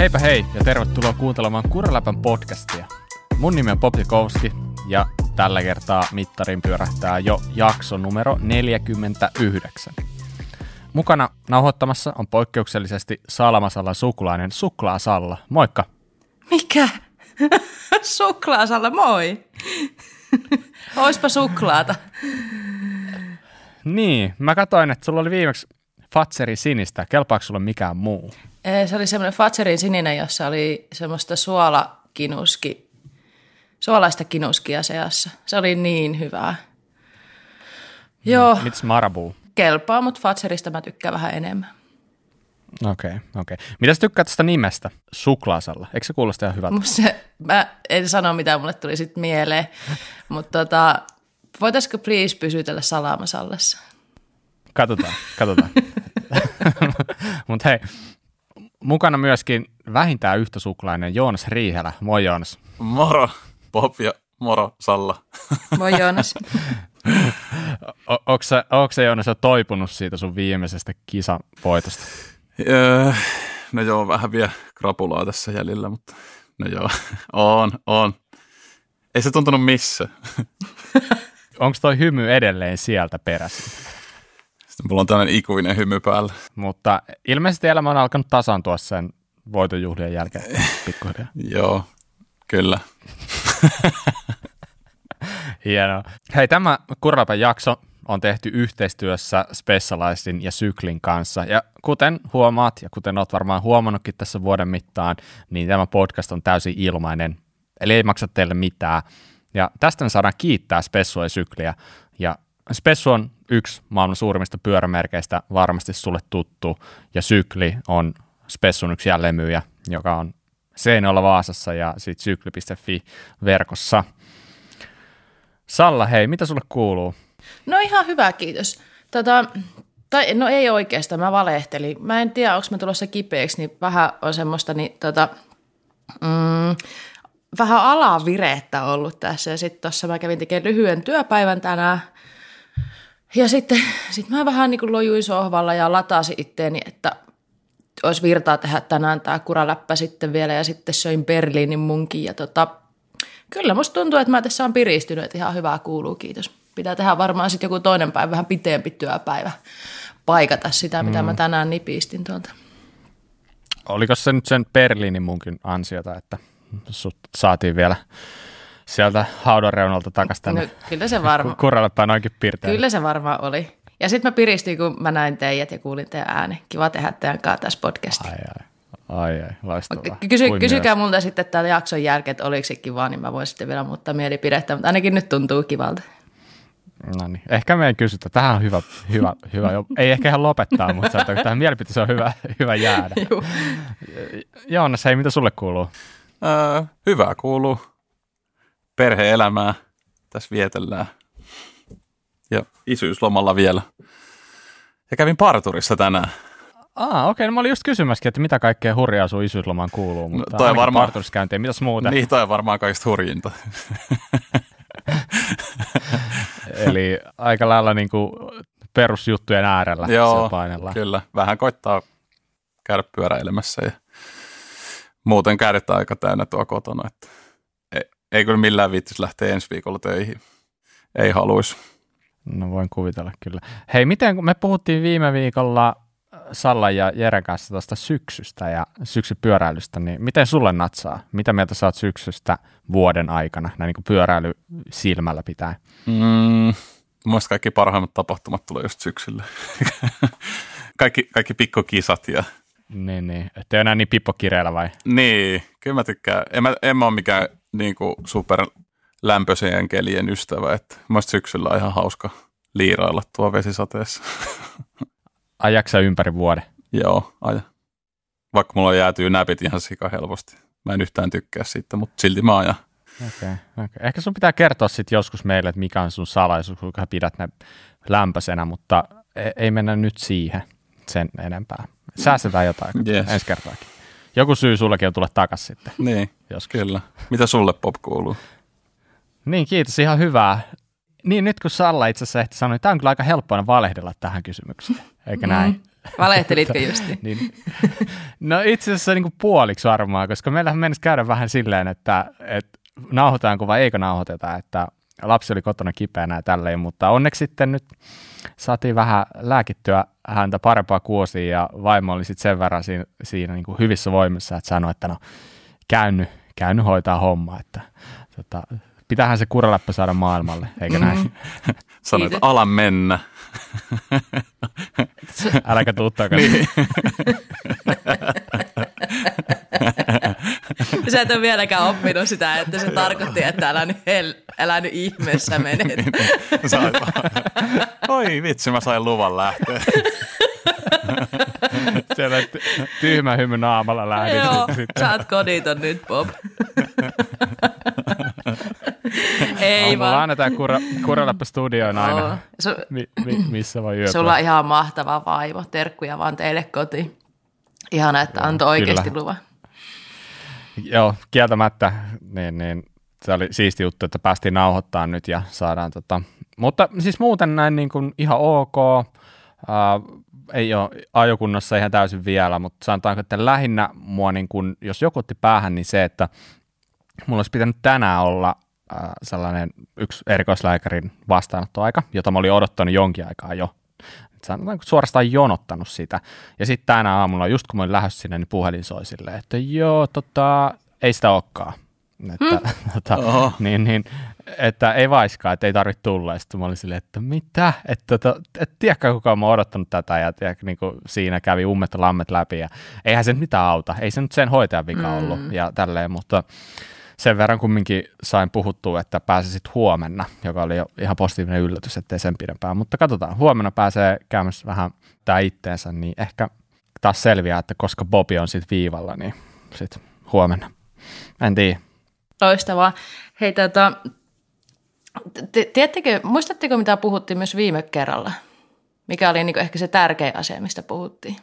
Heipä hei ja tervetuloa kuuntelemaan Kuraläpän podcastia. Mun nimi on Popikowski ja tällä kertaa mittarin pyörähtää jo jakso numero 49. Mukana nauhoittamassa on poikkeuksellisesti Salmasallan sukulainen Suklaasalla. Moikka! Mikä? Suklaasalla, moi! Oispa suklaata. Niin, mä katsoin, että sulla oli viimeksi Fatseri sinistä. Kelpaako sulle mikään muu? Se oli semmoinen Fatserin sininen, jossa oli semmoista suolakinuski, suolaista kinuskia seassa. Se oli niin hyvää. Joo, Mitäs Marabu? kelpaa, mutta Fatserista mä tykkään vähän enemmän. Okei, okay, okei. Okay. Mitä sä tykkäät tästä nimestä? Suklaasalla. Eikö se kuulosta ihan hyvältä? Se, mä en sano mitä mulle tuli sitten mieleen, mutta tota, voitaisiko please pysytellä salamasallassa? Katsotaan, katsotaan. Mutta hei, mukana myöskin vähintään yhtä suklainen Joonas Riihelä. Moi Joonas. Moro, Bob ja moro, Salla. Moi Joonas. Onko sä Joonas jo toipunut siitä sun viimeisestä kisavoitosta? Öö, no joo, vähän vielä krapulaa tässä jäljellä, mutta no joo, on, on. Ei se tuntunut missä. Onko toi hymy edelleen sieltä peräisin? Mulla on tämmöinen ikuinen hymy päällä. Mutta ilmeisesti elämä on alkanut tasaantua sen voitonjuhlien jälkeen pikkuhiljaa. Joo, kyllä. Hienoa. Hei, tämä Kurrapan jakso on tehty yhteistyössä Specializedin ja Syklin kanssa. Ja kuten huomaat, ja kuten olet varmaan huomannutkin tässä vuoden mittaan, niin tämä podcast on täysin ilmainen. Eli ei maksa teille mitään. Ja tästä me saadaan kiittää Spessua ja Sykliä. Ja Spessu on yksi maailman suurimmista pyörämerkeistä, varmasti sulle tuttu. Ja Sykli on Spessun yksi jälleenmyyjä, joka on Seinäjoella Vaasassa ja sitten sykli.fi verkossa. Salla, hei, mitä sulle kuuluu? No ihan hyvä, kiitos. Tota, tai, no ei oikeastaan, mä valehtelin. Mä en tiedä, onko mä tulossa kipeäksi, niin vähän on semmoista, niin tota, mm, vähän alavirettä ollut tässä. Ja sitten tuossa mä kävin tekemään lyhyen työpäivän tänään. Ja sitten sit mä vähän niin kuin lojuin sohvalla ja latasin itteeni, että olisi virtaa tehdä tänään tämä kuraläppä sitten vielä. Ja sitten söin Berliinin munkin. Ja tota, kyllä musta tuntuu, että mä tässä on piristynyt, että ihan hyvää kuuluu, kiitos. Pitää tehdä varmaan sitten joku toinen päivä, vähän pitempi työpäivä, paikata sitä, mitä mm. mä tänään nipistin tuolta. Oliko se nyt sen Berliinin munkin ansiota, että sut saatiin vielä sieltä haudan reunalta takaisin tänne No, kyllä se varmaan. kuralle päin oikein pirteä? Kyllä se varmaan oli. Ja sitten mä piristin, kun mä näin teidät ja kuulin teidän äänen. Kiva tehdä teidän kanssa tässä podcastia. Ai ai, ai, ai loistavaa. Kysy, Kuin kysykää myös. multa sitten tämän jakson jälkeen, että oliko se kiva, niin mä voin sitten vielä muuttaa mielipidettä, mutta ainakin nyt tuntuu kivalta. No niin, ehkä me ei kysytä. Tähän on hyvä, hyvä, hyvä jo. ei ehkä ihan lopettaa, mutta sanotaan, että tähän mielipiteeseen on hyvä, hyvä jäädä. Joonas, hei, mitä sulle kuuluu? Öö, hyvää kuuluu. Perhe-elämää tässä vietellään. Ja isyyslomalla vielä. Ja kävin parturissa tänään. Aa, okei, no mä olin just kysymäskin, että mitä kaikkea hurjaa sun isyyslomaan kuuluu, mutta No, toi varmaan- parturiskäyntiä, mitäs muuta? Niin, toi on varmaan kaikista hurjinta. Eli aika lailla niin kuin perusjuttujen äärellä Joo, siellä painellaan. kyllä. Vähän koittaa käydä pyöräilemässä ja muuten kädet aika täynnä tuo kotona. Että ei, kyllä millään viittis lähteä ensi viikolla töihin. Ei haluaisi. No voin kuvitella kyllä. Hei, miten kun me puhuttiin viime viikolla Salla ja Jeren kanssa tuosta syksystä ja syksypyöräilystä, niin miten sulle natsaa? Mitä mieltä saat syksystä vuoden aikana, näin niin kuin pyöräily silmällä pitää? Mm, Mielestäni kaikki parhaimmat tapahtumat tulee just syksyllä. kaikki, kaikki pikkukisat ja Niin, niin. Että ei enää niin pippokireellä vai? niin, kyllä mä tykkään. En mä, en mä ole mikään niin kuin super lämpöiseen kelien ystävä, että mielestäni syksyllä on ihan hauska liirailla tuo vesisateessa. Ajaksa ympäri vuoden? Joo, aja. Vaikka mulla jäätyy näpit ihan sika helposti. Mä en yhtään tykkää siitä, mutta silti mä ajan. Okei, okay, okay. Ehkä sun pitää kertoa sitten joskus meille, että mikä on sun salaisuus, kuinka pidät ne lämpöisenä, mutta ei, ei mennä nyt siihen sen enempää. Säästetään jotain Yes. ensi kertaakin. Joku syy sullekin on tulla takaisin sitten. Niin, Joskus. kyllä. Mitä sulle pop kuuluu? Niin, kiitos. Ihan hyvää. Niin, nyt kun Salla itse asiassa ehti sanoa, niin tämä on kyllä aika helppoa valehdella tähän kysymykseen. Eikä näin? Valehtelitko justi? niin, no itse asiassa niin kuin puoliksi varmaan, koska meillähän menisi käydä vähän silleen, että, että nauhoitaanko vai eikö nauhoiteta, että lapsi oli kotona kipeänä ja tälleen, mutta onneksi sitten nyt saatiin vähän lääkittyä häntä parempaa kuosia ja vaimo oli sitten sen verran siinä, siinä niin kuin hyvissä voimissa, että sanoi, että no käynyt, käynyt hoitaa homma, että tota, pitäähän se kuraläppä saada maailmalle, eikä mm-hmm. näin? Sanoit, että ala mennä. Äläkä tuu takaisin. Niin. Sä et ole vieläkään oppinut sitä, että se tarkoitti, että älä nyt, hel- älä nyt ihmeessä menet. Niin. Oi vitsi, mä sain luvan lähteä. Siellä tyhmä hymy naamalla lähdin. Joo, sä oot koditon nyt, Bob. Ei vaan. Mulla annetaan kura, Kuraläppä studioon aina, Su- mi, mi, missä voi yöpyä. Sulla on ihan mahtava vaimo. Terkkuja vaan teille kotiin. Ihana, että antoi oikeasti luvan. Joo, kieltämättä, niin, niin se oli siisti juttu, että päästiin nauhoittaa nyt ja saadaan tota, mutta siis muuten näin niin kuin ihan ok, uh, ei ole ajokunnassa ihan täysin vielä, mutta sanotaanko, että lähinnä mua niin kuin, jos joku otti päähän, niin se, että mulla olisi pitänyt tänään olla uh, sellainen yksi erikoislääkärin vastaanottoaika, jota mä olin odottanut jonkin aikaa jo. Sanotaanko suorastaan jonottanut sitä. Ja sitten tänä aamulla, just kun mä olin lähdössä sinne, niin puhelin soi silleen, että joo, tota, ei sitä olekaan. Että, hmm. tota, niin, niin, että ei vaiskaan, että ei tarvitse tulla. Ja sitten mä olin silleen, että mitä? Että, tota, et tiedäkö kukaan mä oon odottanut tätä ja tiedätkö, niin kuin siinä kävi ummet ja lammet läpi ja eihän se nyt mitään auta. Ei se nyt sen hoitajan vika mm. ollut ja tälleen, mutta sen verran kumminkin sain puhuttua, että pääsisit huomenna, joka oli jo ihan positiivinen yllätys, ettei sen pidempään. Mutta katsotaan, huomenna pääsee käymässä vähän tämä itteensä, niin ehkä taas selviää, että koska Bobi on sitten viivalla, niin sitten huomenna. En tiedä. Loistavaa. Hei, tota, tiedättekö, muistatteko mitä puhuttiin myös viime kerralla? Mikä oli niin ehkä se tärkein asia, mistä puhuttiin?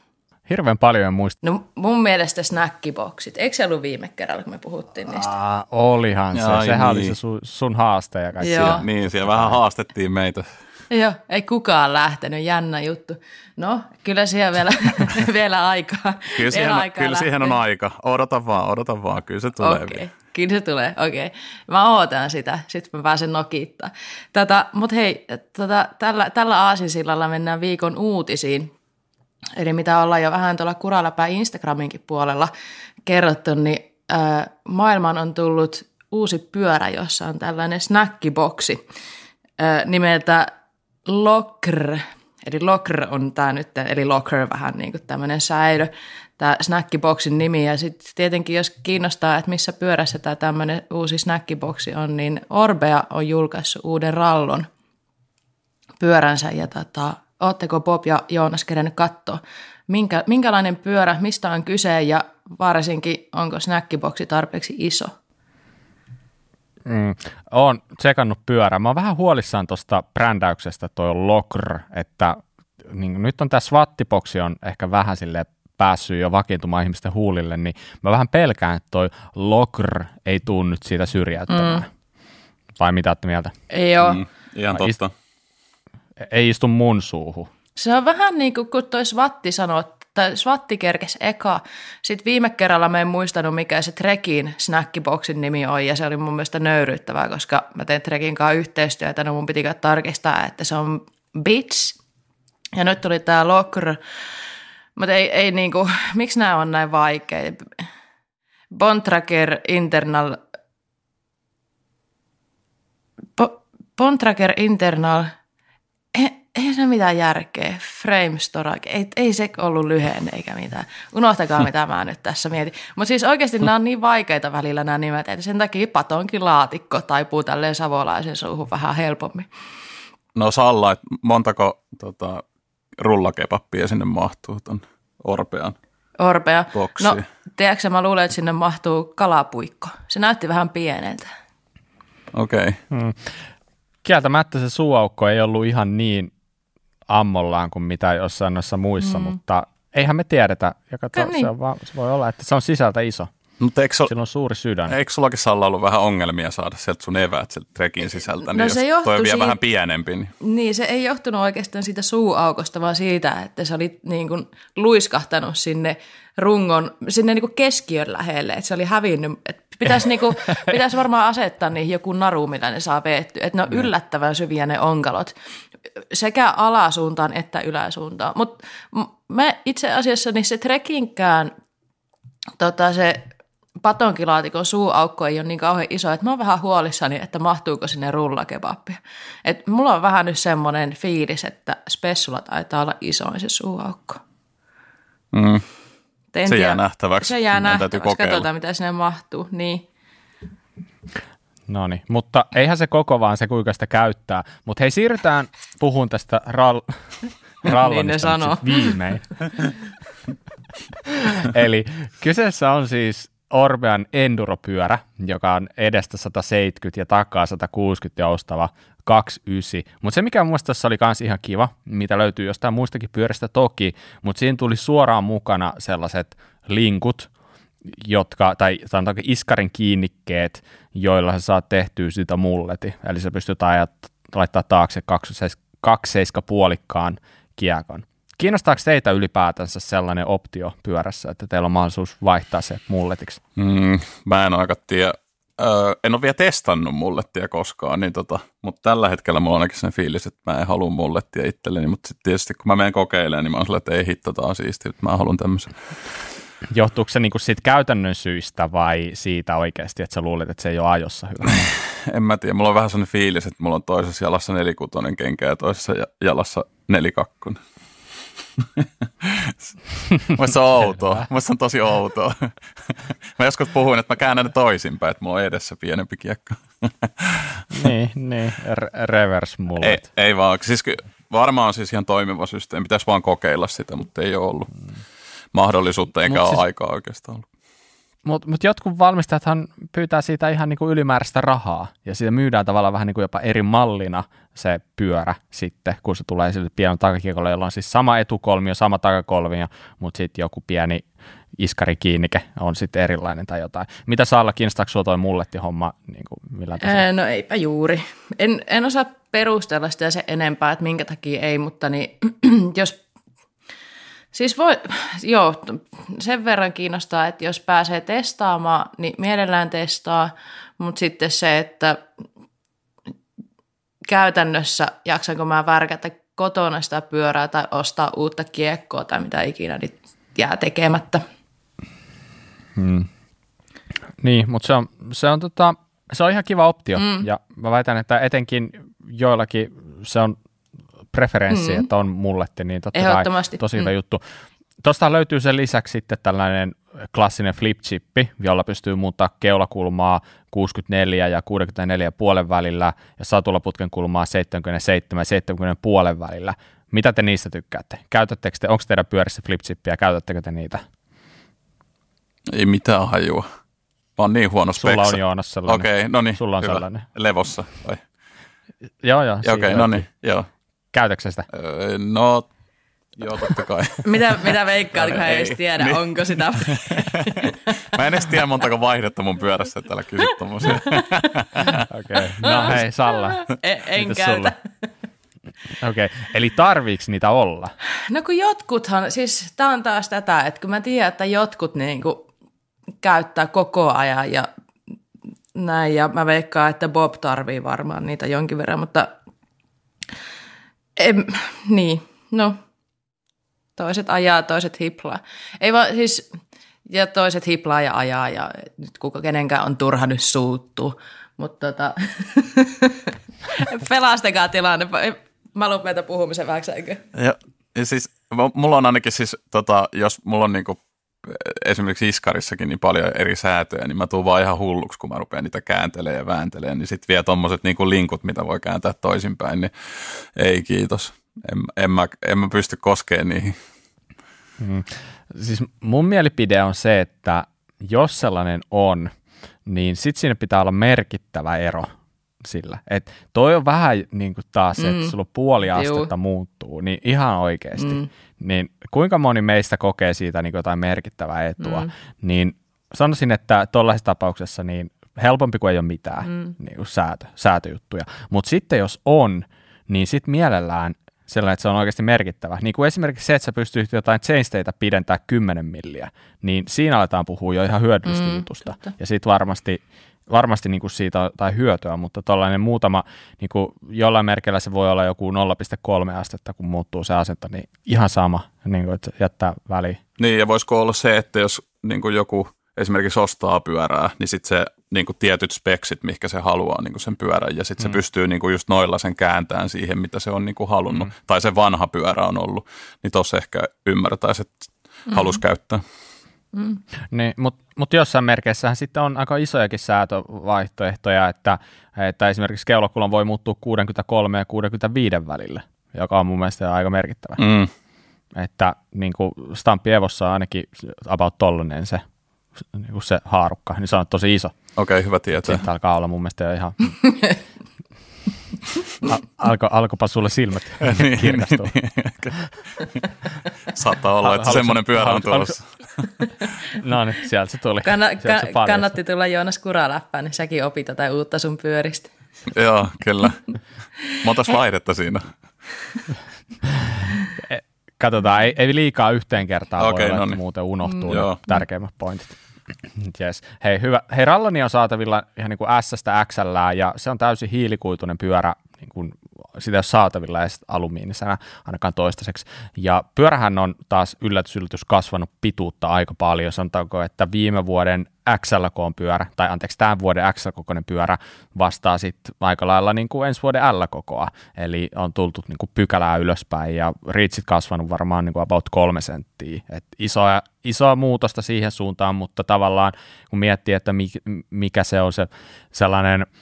Hirveän paljon en muista. No mun mielestä snackiboksit. Eikö se ollut viime kerralla, kun me puhuttiin niistä? Aa, olihan se. Ai Sehän niin. oli se sun, sun haaste ja kaikki. Joo. Niin, siellä vähän haastettiin meitä. Joo, ei kukaan lähtenyt, jännä juttu. No, kyllä siihen vielä, vielä aikaa. Kyllä, siihen, aikaa kyllä siihen on aika. Odota vaan, odota vaan, kyllä se tulee okay. vielä. Kyllä se tulee, okei. Okay. Mä ootan sitä, sitten mä pääsen nokittaa. Tätä, mutta hei, tätä, tällä, tällä aasinsillalla mennään viikon uutisiin. Eli mitä ollaan jo vähän tuolla Kuraläpä Instagraminkin puolella kerrottu, niin maailmaan on tullut uusi pyörä, jossa on tällainen snackiboksi nimeltä Locker. Eli Locker on tämä nyt, eli Locker vähän niin kuin tämmöinen säilö, tämä snackiboxin nimi. Ja sitten tietenkin, jos kiinnostaa, että missä pyörässä tämä tämmöinen uusi snackiboksi on, niin Orbea on julkaissut uuden rallon pyöränsä. Ja tota, ootteko Bob ja Joonas kerännyt katsoa, minkä, minkälainen pyörä, mistä on kyse ja varsinkin onko snackiboksi tarpeeksi iso? Mm, olen tsekannut pyörää. Mä oon vähän huolissaan tuosta brändäyksestä, toi on Locker, että niin nyt on tämä swattiboksi on ehkä vähän sille päässyt jo vakiintumaan ihmisten huulille, niin mä vähän pelkään, että toi Locker ei tuu nyt siitä syrjäyttämään. Mm. Vai mitä olette mieltä? Ei ole. Mm, ihan totta. Ei istu mun suuhun. Se on vähän niin kuin kun toi Svatti sanoo, tai Svatti kerkes eka. Sitten viime kerralla mä en muistanut, mikä se Trekin snackiboksin nimi on, ja se oli mun mielestä nöyryttävää, koska mä teen Trekin kanssa yhteistyötä, no mun piti tarkistaa, että se on Bits. Ja nyt tuli tää Locker, mutta ei, ei niinku, miksi nämä on näin vaikeita? Bontrager Internal, Bontrager Internal – ei se mitään järkeä. Frame storage, ei, ei se ollut lyhenne eikä mitään. Unohtakaa, mitä mä nyt tässä mietin. Mutta siis oikeasti nämä on niin vaikeita välillä nämä nimet, että sen takia patonkin laatikko taipuu tälleen savolaisen suuhun vähän helpommin. No Salla, että montako tota, rullakepappia sinne mahtuu tuon Orpean Orpea. Boksiin. No, tiedätkö, mä luulen, että sinne mahtuu kalapuikko. Se näytti vähän pieneltä. Okei. Okay. Hmm. Kieltämättä se suuaukko ei ollut ihan niin ammollaan kuin mitä jossain noissa muissa, mm. mutta eihän me tiedetä. Ja kato, niin. se, on vaan, se voi olla, että se on sisältä iso. Mutta eikö, sul, Sillä on suuri sydän. eikö sullakin Salla ollut vähän ongelmia saada sieltä sun eväät sieltä trekin sisältä? No niin se jos toi on vielä siitä- vähän pienempi, niin Niin, se ei johtunut oikeastaan siitä suuaukosta, vaan siitä, että se oli niin kuin luiskahtanut sinne rungon, sinne niin kuin keskiön lähelle, että se oli hävinnyt. Että pitäisi, niin kuin, pitäisi varmaan asettaa niihin joku naru, millä ne saa veettyä. Että ne on yllättävän syviä ne onkalot, sekä alasuuntaan että yläsuuntaan. Mutta mä itse asiassa niin se trekkinkään, tota, se patonkilaatikon suuaukko ei ole niin kauhean iso, että mä oon vähän huolissani, että mahtuuko sinne rullakebabia. Et mulla on vähän nyt semmoinen fiilis, että spessulla taitaa olla isoin se suuaukko. mm, en Se jää nähtäväksi. Se jää nähtäväksi. Katsotaan, mitä sinne mahtuu. Niin. No niin, mutta eihän se koko vaan se, kuinka sitä käyttää. Mutta hei, siirrytään puhun tästä rall- rallonista Niin ne sanoo. viimein. Eli kyseessä on siis Orbean enduropyörä, joka on edestä 170 ja takaa 160 joustava 29. Mutta se, mikä mun tässä oli kans ihan kiva, mitä löytyy jostain muistakin pyöristä toki, mutta siinä tuli suoraan mukana sellaiset linkut, jotka, tai sanotaanko iskarin kiinnikkeet, joilla sä saat tehtyä sitä mulleti. Eli sä pystyt ajat, laittaa taakse 27 puolikkaan kiekon. Kiinnostaako teitä ylipäätänsä sellainen optio pyörässä, että teillä on mahdollisuus vaihtaa se mulletiksi? mm, mä en aika tiedä. Öö, en ole vielä testannut mullettia koskaan, niin tota, mutta tällä hetkellä mulla on ainakin sen fiilis, että mä en halua mullettia itselleni, mutta sitten tietysti kun mä menen kokeilemaan, niin mä oon sillä, että ei hitto, tää on siistiä, että mä haluan tämmöisen. Johtuuko se niinku siitä käytännön syistä vai siitä oikeasti, että sä luulet, että se ei ole ajossa hyvä? En mä tiedä, mulla on vähän sellainen fiilis, että mulla on toisessa jalassa nelikutonen kenkä ja toisessa ja- jalassa nelikakkonen. Musta se on outoa. Musta se on tosi outoa. Mä joskus puhuin, että mä käännän ne toisinpäin, että mulla on edessä pienempi kiekko. niin, niin, re- reverse Ei, mullet. ei vaan. Siis varmaan on siis ihan toimiva systeemi. Pitäisi vaan kokeilla sitä, mutta ei ole ollut mahdollisuutta eikä Mut ole siis- aikaa oikeastaan ollut. Mutta mut jotkut valmistajathan pyytää siitä ihan niinku ylimääräistä rahaa, ja siitä myydään tavallaan vähän niinku jopa eri mallina se pyörä sitten, kun se tulee sille pienen takakiekolle, jolla on siis sama etukolmio, sama takakolmio, mutta sitten joku pieni iskarikiinnike on sitten erilainen tai jotain. Mitä Saalla, kiinnostaako sinua toi mulletti-homma niin kuin millään? Ää, no eipä juuri. En, en osaa perustella sitä se enempää, että minkä takia ei, mutta niin, jos Siis voi, joo, sen verran kiinnostaa, että jos pääsee testaamaan, niin mielellään testaa, mutta sitten se, että käytännössä jaksanko mä värkätä kotona sitä pyörää tai ostaa uutta kiekkoa tai mitä ikinä, niin jää tekemättä. Niin, mutta se on, se, on tota, se on ihan kiva optio, mm. ja mä väitän, että etenkin joillakin se on preferenssi, mm. että on mulletti, niin totta kai tosi hyvä Mm. juttu. Tuosta löytyy sen lisäksi sitten tällainen klassinen flip-chippi, jolla pystyy muuttaa keulakulmaa 64 ja 64 puolen välillä ja satulaputken kulmaa 77 ja 70 puolen välillä. Mitä te niistä tykkäätte? Käytättekö te, onko teidän pyörissä flip-chippiä, käytättekö te niitä? Ei mitään hajua. Mä oon niin huono Sulla on Joonas sellainen. Okei, okay, no niin. Sulla on hyvä. sellainen. Levossa, vai? Joo, joo. Okei, okay, no niin, joo. Käytätkö sä sitä? Öö, no, joo, totta kai. Mitä, mitä veikkaat, kun hän ei Ei, edes tiedä, niin. onko sitä? Mä en edes tiedä montako vaihdetta mun pyörässä, että täällä kysyt tommosia. Okei. Okay. No hei, Salla. En, en Mitäs käytä. Okei, okay. eli tarviiks niitä olla? No kun jotkuthan, siis tämä on taas tätä, että kun mä tiedän, että jotkut niinku käyttää koko ajan ja näin, ja mä veikkaan, että Bob tarvii varmaan niitä jonkin verran, mutta em, niin, no, toiset ajaa, toiset hiplaa. Ei vaan siis, ja toiset hiplaa ja ajaa, ja nyt kuka kenenkään on turha nyt suuttuu, mutta tota, pelastakaa tilanne. Mä lopetan puhumisen vähäksi aikaa. Ja, ja siis, mulla on ainakin siis, tota, jos mulla on niinku, esimerkiksi Iskarissakin niin paljon eri säätöjä, niin mä tuun vaan ihan hulluksi, kun mä rupean niitä kääntelee ja vääntelee, niin sitten vielä tommoset niinku linkut, mitä voi kääntää toisinpäin, niin ei kiitos. En, en, mä, en mä pysty koskemaan niihin. Siis mun mielipide on se, että jos sellainen on, niin sitten siinä pitää olla merkittävä ero sillä. Et toi on vähän niin kuin taas, mm. että sulla puoli astetta Juu. muuttuu, niin ihan oikeasti. Mm. Niin kuinka moni meistä kokee siitä niin jotain merkittävää etua, mm. niin sanoisin, että tuollaisessa tapauksessa niin helpompi kuin ei ole mitään mm. niin kuin säätö, säätöjuttuja. Mutta sitten jos on, niin sitten mielellään sellainen, että se on oikeasti merkittävä. Niin kuin esimerkiksi se, että sä pystyt jotain chainstateita pidentää 10 milliä, niin siinä aletaan puhua jo ihan hyödyllistä mm, jutusta. Totta. Ja sitten varmasti, varmasti niin kuin siitä on tai hyötyä, mutta tuollainen muutama, niin kuin jollain merkillä se voi olla joku 0,3 astetta, kun muuttuu se asento, niin ihan sama, niin kuin, että jättää väliin. Niin, ja voisiko olla se, että jos niin kuin joku esimerkiksi ostaa pyörää, niin sitten se niin kuin tietyt speksit, mihinkä se haluaa niin kuin sen pyörän, ja sitten mm. se pystyy niin kuin just noilla sen kääntämään siihen, mitä se on niin kuin halunnut, mm. tai se vanha pyörä on ollut, niin tuossa ehkä ymmärtäisi, että mm. halusi käyttää. Mm. Niin, mutta mut jossain merkeissähän sitten on aika isojakin säätövaihtoehtoja, että, että esimerkiksi keulakulon voi muuttua 63 ja 65 välille, joka on mun mielestä aika merkittävä. Mm. Että niin kuin Stampi Evossa on ainakin about tollanen se niin kuin se haarukka, niin se on tosi iso. Okei, okay, hyvä tietää. Sitten alkaa olla mun mielestä jo ihan... alko, alkopa sulle silmät niin, kirkastua. Niin, niin. Saattaa olla, että semmoinen pyörä on tulossa. no niin, sieltä se tuli. Kanna, sieltä se kannatti tulla Joonas Kuraläppään, niin säkin opit tätä uutta sun pyöristä. Joo, kyllä. Montas vaihdetta siinä? E, katsotaan, ei, ei liikaa yhteen kertaan okay, voi olla, no niin. muuten unohtuu mm, ne tärkeimmät pointit. Yes. Hei, hyvä. Hei, Ralloni on saatavilla ihan niin kuin S-stä XL, ja se on täysin hiilikuituinen pyörä, niin kuin sitä ei ole saatavilla edes alumiinisena ainakaan toistaiseksi. Ja pyörähän on taas yllätys, yllätys kasvanut pituutta aika paljon. Sanotaanko, että viime vuoden XL-koon-pyörä, tai anteeksi, tämän vuoden XL-kokoinen pyörä vastaa sitten aika lailla niin kuin ensi vuoden L-kokoa. Eli on tultu niin kuin pykälää ylöspäin ja reachit kasvanut varmaan niin kuin about kolme senttiä. Et isoa, isoa muutosta siihen suuntaan, mutta tavallaan kun miettii, että mikä se on se sellainen –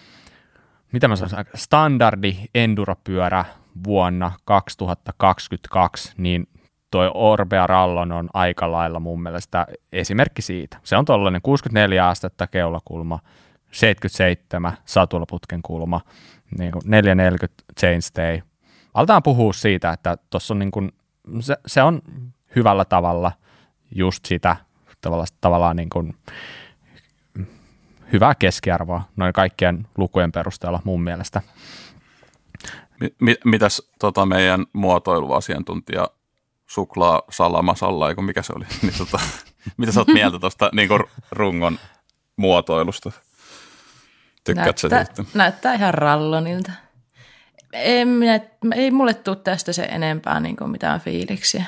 mitä mä sanoisin, standardi enduropyörä vuonna 2022, niin toi Orbea Rallon on aika lailla mun mielestä esimerkki siitä. Se on tuollainen 64 astetta keulakulma, 77 satulaputken kulma, niin kuin 440 chainstay. Aletaan puhua siitä, että tuossa on niin kuin, se, se, on hyvällä tavalla just sitä tavallaan, tavallaan niin kuin, hyvää keskiarvoa noin kaikkien lukujen perusteella mun mielestä. Mitäs tota meidän muotoiluasiantuntija suklaa salama salla, eikö mikä se oli? niin, tota, mitä sä oot mieltä tuosta niin rungon muotoilusta? Tykkäät näyttää, sä Näyttää ihan rallonilta. Ei, minä, ei mulle tule tästä se enempää niin kuin mitään fiiliksiä.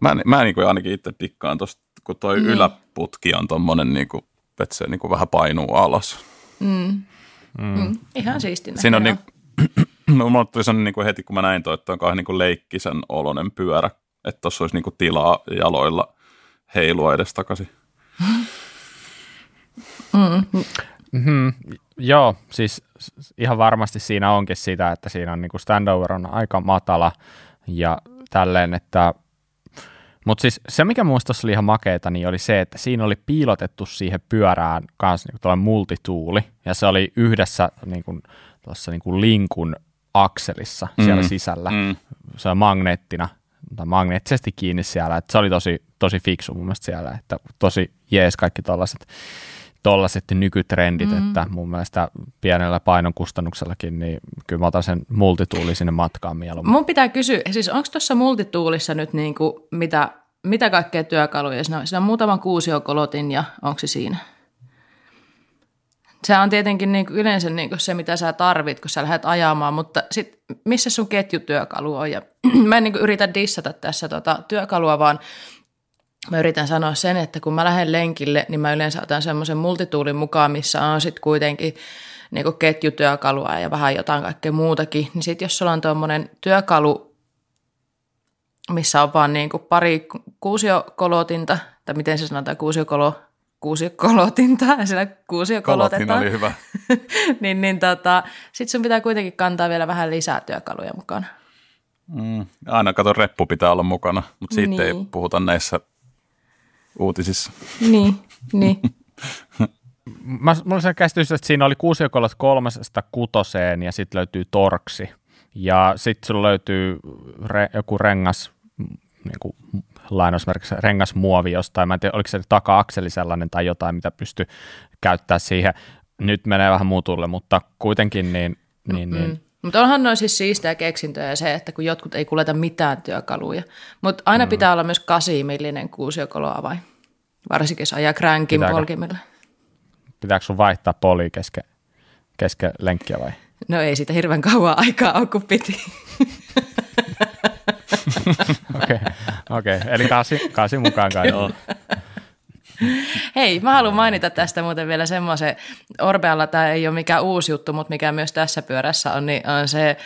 Mä, mä niin kuin ainakin itse dikkaan tuosta, kun toi niin. yläputki on tuommoinen niin kuin että se niin kuin vähän painuu alas. Mm. Mm. Mm. Ihan siistinä. Siinä on niin, no, mulla tuli sellainen niin kuin heti, kun mä näin toi, että on kauhean niin kuin leikkisen oloinen pyörä, että tuossa olisi niin kuin tilaa jaloilla heilua edes takaisin. Mm. Mm-hmm. Joo, siis ihan varmasti siinä onkin sitä, että siinä on niin kuin standover on aika matala ja tälleen, että mutta siis se, mikä muista oli ihan makeeta, niin oli se, että siinä oli piilotettu siihen pyörään kanssa niin multituuli, ja se oli yhdessä niin kuin, tuossa niin kuin linkun akselissa mm. siellä sisällä. Mm. Se on magneettina, tai magneettisesti kiinni siellä, että se oli tosi, tosi fiksu mun mielestä siellä, että tosi jees kaikki tällaiset tollaiset nykytrendit, mm. että mun mielestä pienellä painon kustannuksellakin, niin kyllä mä otan sen multituuli sinne matkaan mieluummin. Mun pitää kysyä, siis onko tuossa multituulissa nyt niin kuin mitä, mitä kaikkea työkaluja? Siinä on, siinä on muutaman kuusiokolotin ja onko se siinä? Se on tietenkin niin kuin yleensä niin kuin se, mitä sä tarvit, kun sä lähdet ajamaan, mutta sit, missä sun ketjutyökalu on? Ja mä en niin kuin yritä dissata tässä tota työkalua, vaan – mä yritän sanoa sen, että kun mä lähden lenkille, niin mä yleensä otan semmoisen multituulin mukaan, missä on sitten kuitenkin niin ketjutyökalua ja vähän jotain kaikkea muutakin. Niin sitten jos sulla on tuommoinen työkalu, missä on vaan niin pari kuusiokolotinta, tai miten se sanotaan, kuusiokolo, kuusiokolotinta, ja siellä kuusiokolotetaan. Oli hyvä. niin, niin tota, sitten sun pitää kuitenkin kantaa vielä vähän lisää työkaluja mukana. Mm, aina kato, reppu pitää olla mukana, mutta siitä niin. ei puhuta näissä uutisissa. Niin, niin. Mä, mulla se käsitys, että siinä oli kuusiokolot kolmesta kutoseen ja sitten löytyy torksi. Ja sitten sulla löytyy re, joku rengas niin kuin lainausmerkissä rengasmuovi jostain. Mä en tiedä, oliko se taka-akseli sellainen tai jotain, mitä pystyy käyttää siihen. Nyt menee vähän muutulle, mutta kuitenkin niin, niin, niin. Mutta onhan noin siis siistejä keksintöjä se, että kun jotkut ei kuljeta mitään työkaluja. Mutta aina mm. pitää olla myös 8 millinen kuusiokoloavain. Varsinkin jos ajaa crankin Pitääkö? polkimilla. pitääkö sun vaihtaa poli kesken, kesken lenkkiä vai? No ei siitä hirveän kauan aikaa ole, kun piti. Okei, okay. okay. eli kasi, kasi mukaan kai. Joo. Hei, mä haluan mainita tästä muuten vielä semmoisen, Orbealla tämä ei ole mikään uusi juttu, mutta mikä myös tässä pyörässä on, niin on se,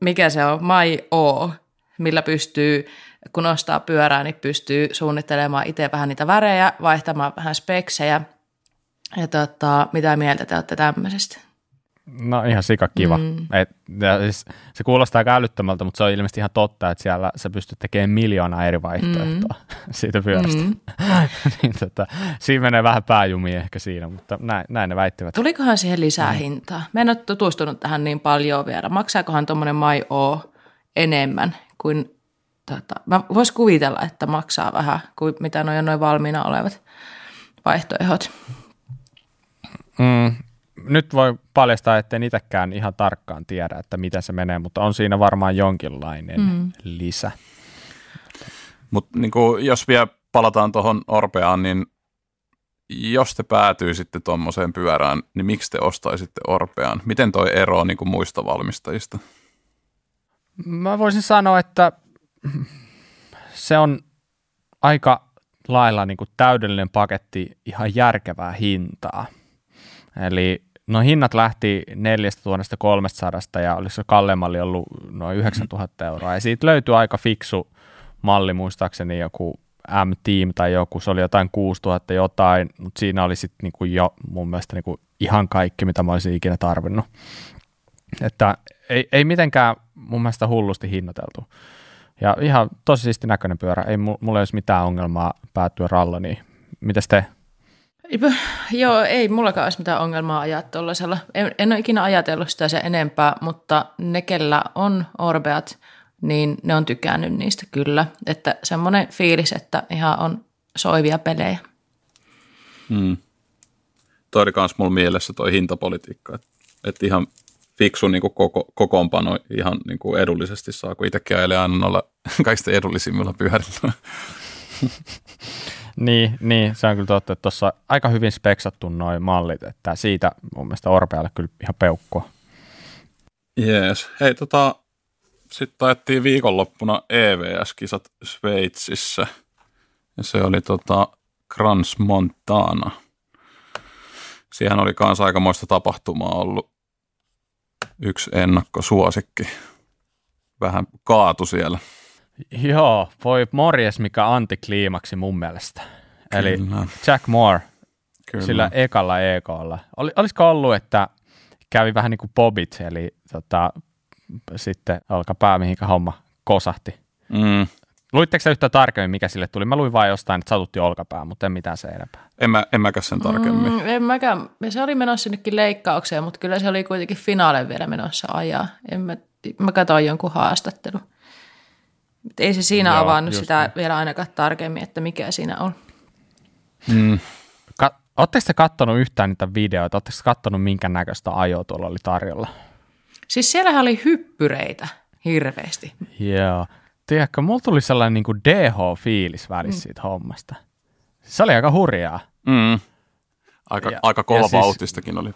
mikä se on, My O, millä pystyy, kun ostaa pyörää, niin pystyy suunnittelemaan itse vähän niitä värejä, vaihtamaan vähän speksejä. Ja tota, mitä mieltä te olette tämmöisestä? No ihan sika kiva. Mm. Et, ja siis, se kuulostaa aika älyttömältä, mutta se on ilmeisesti ihan totta, että siellä sä pystyt tekemään miljoonaa eri vaihtoehtoa mm. siitä pyörästä. Mm. niin, tota, siinä menee vähän pääjumi ehkä siinä, mutta näin, näin ne väittivät. Tulikohan siihen lisää mm. hintaa? Mä en ole tutustunut tähän niin paljon vielä. Maksaakohan tuommoinen My O enemmän kuin, tota, mä vois kuvitella, että maksaa vähän kuin mitä noin noin valmiina olevat vaihtoehdot. Mm, nyt voi paljastaa, että en itsekään ihan tarkkaan tiedä, että miten se menee, mutta on siinä varmaan jonkinlainen mm. lisä. Mutta niin jos vielä palataan tuohon Orpeaan, niin jos te päätyy sitten tuommoiseen pyörään, niin miksi te ostaisitte Orpeaan? Miten toi ero niin kuin muista valmistajista? Mä voisin sanoa, että se on aika lailla niin kuin täydellinen paketti ihan järkevää hintaa. Eli no hinnat lähti 4300 ja olisi kalleimmalli ollut noin 9000 euroa. Ja siitä löytyi aika fiksu malli, muistaakseni joku M-Team tai joku, se oli jotain 6000 jotain, mutta siinä oli sitten niinku jo mun mielestä niinku ihan kaikki, mitä mä olisin ikinä tarvinnut. Että ei, ei mitenkään mun mielestä hullusti hinnoiteltu. Ja ihan tosi siisti näköinen pyörä, ei mulla ei olisi mitään ongelmaa päättyä ralloniin. Mitäs te? Joo, ei mullakaan olisi mitään ongelmaa ajaa tuollaisella. En, en ole ikinä ajatellut sitä se enempää, mutta ne, kellä on Orbeat, niin ne on tykännyt niistä kyllä. Että semmoinen fiilis, että ihan on soivia pelejä. Hmm. Toi oli myös mulla mielessä toi hintapolitiikka, että, että ihan fiksu niin koko, kokoonpano ihan niin kuin edullisesti saa, kun itsekin ajelee aina noilla kaikista edullisimmilla pyörillä. Niin, niin, se on kyllä totta, että tuossa aika hyvin speksattu noin mallit, että siitä mun mielestä Orpealle kyllä ihan peukkua. Jees. Hei, tota, sitten taettiin viikonloppuna EVS-kisat Sveitsissä, ja se oli tota Crans Montana. Siihen oli kanssa aikamoista tapahtumaa ollut yksi ennakkosuosikki. Vähän kaatu siellä. Joo, voi morjes mikä antikliimaksi mun mielestä. Kyllä. Eli Jack Moore Kyllä. sillä ekalla EKlla. Oli, olisiko ollut, että kävi vähän niin kuin Bobit, eli tota, sitten olkapää, mihinkä homma kosahti. Mm. Luitteko sä yhtä tarkemmin, mikä sille tuli? Mä luin vain jostain, että satutti olkapää, mutta en mitään se enempää. En, mä, en mäkään sen tarkemmin. Mm, en mäkään. Se oli menossa sinnekin leikkaukseen, mutta kyllä se oli kuitenkin finaale vielä menossa ajaa. En mä, mä katsoin jonkun haastattelu. Ei se siinä Joo, avannut sitä niin. vielä ainakaan tarkemmin, että mikä siinä on. Mm. Ka- Oletteko te katsonut yhtään niitä videoita? Oletteko katsonut minkä näköistä ajoa tuolla oli tarjolla? Siis siellä oli hyppyreitä hirveästi. Joo. Tiedätkö, mulla tuli sellainen niin kuin DH-fiilis välissä mm. siitä hommasta. Se oli aika hurjaa. Mm. Aika, ja, aika kova vauhtistakin siis, oli.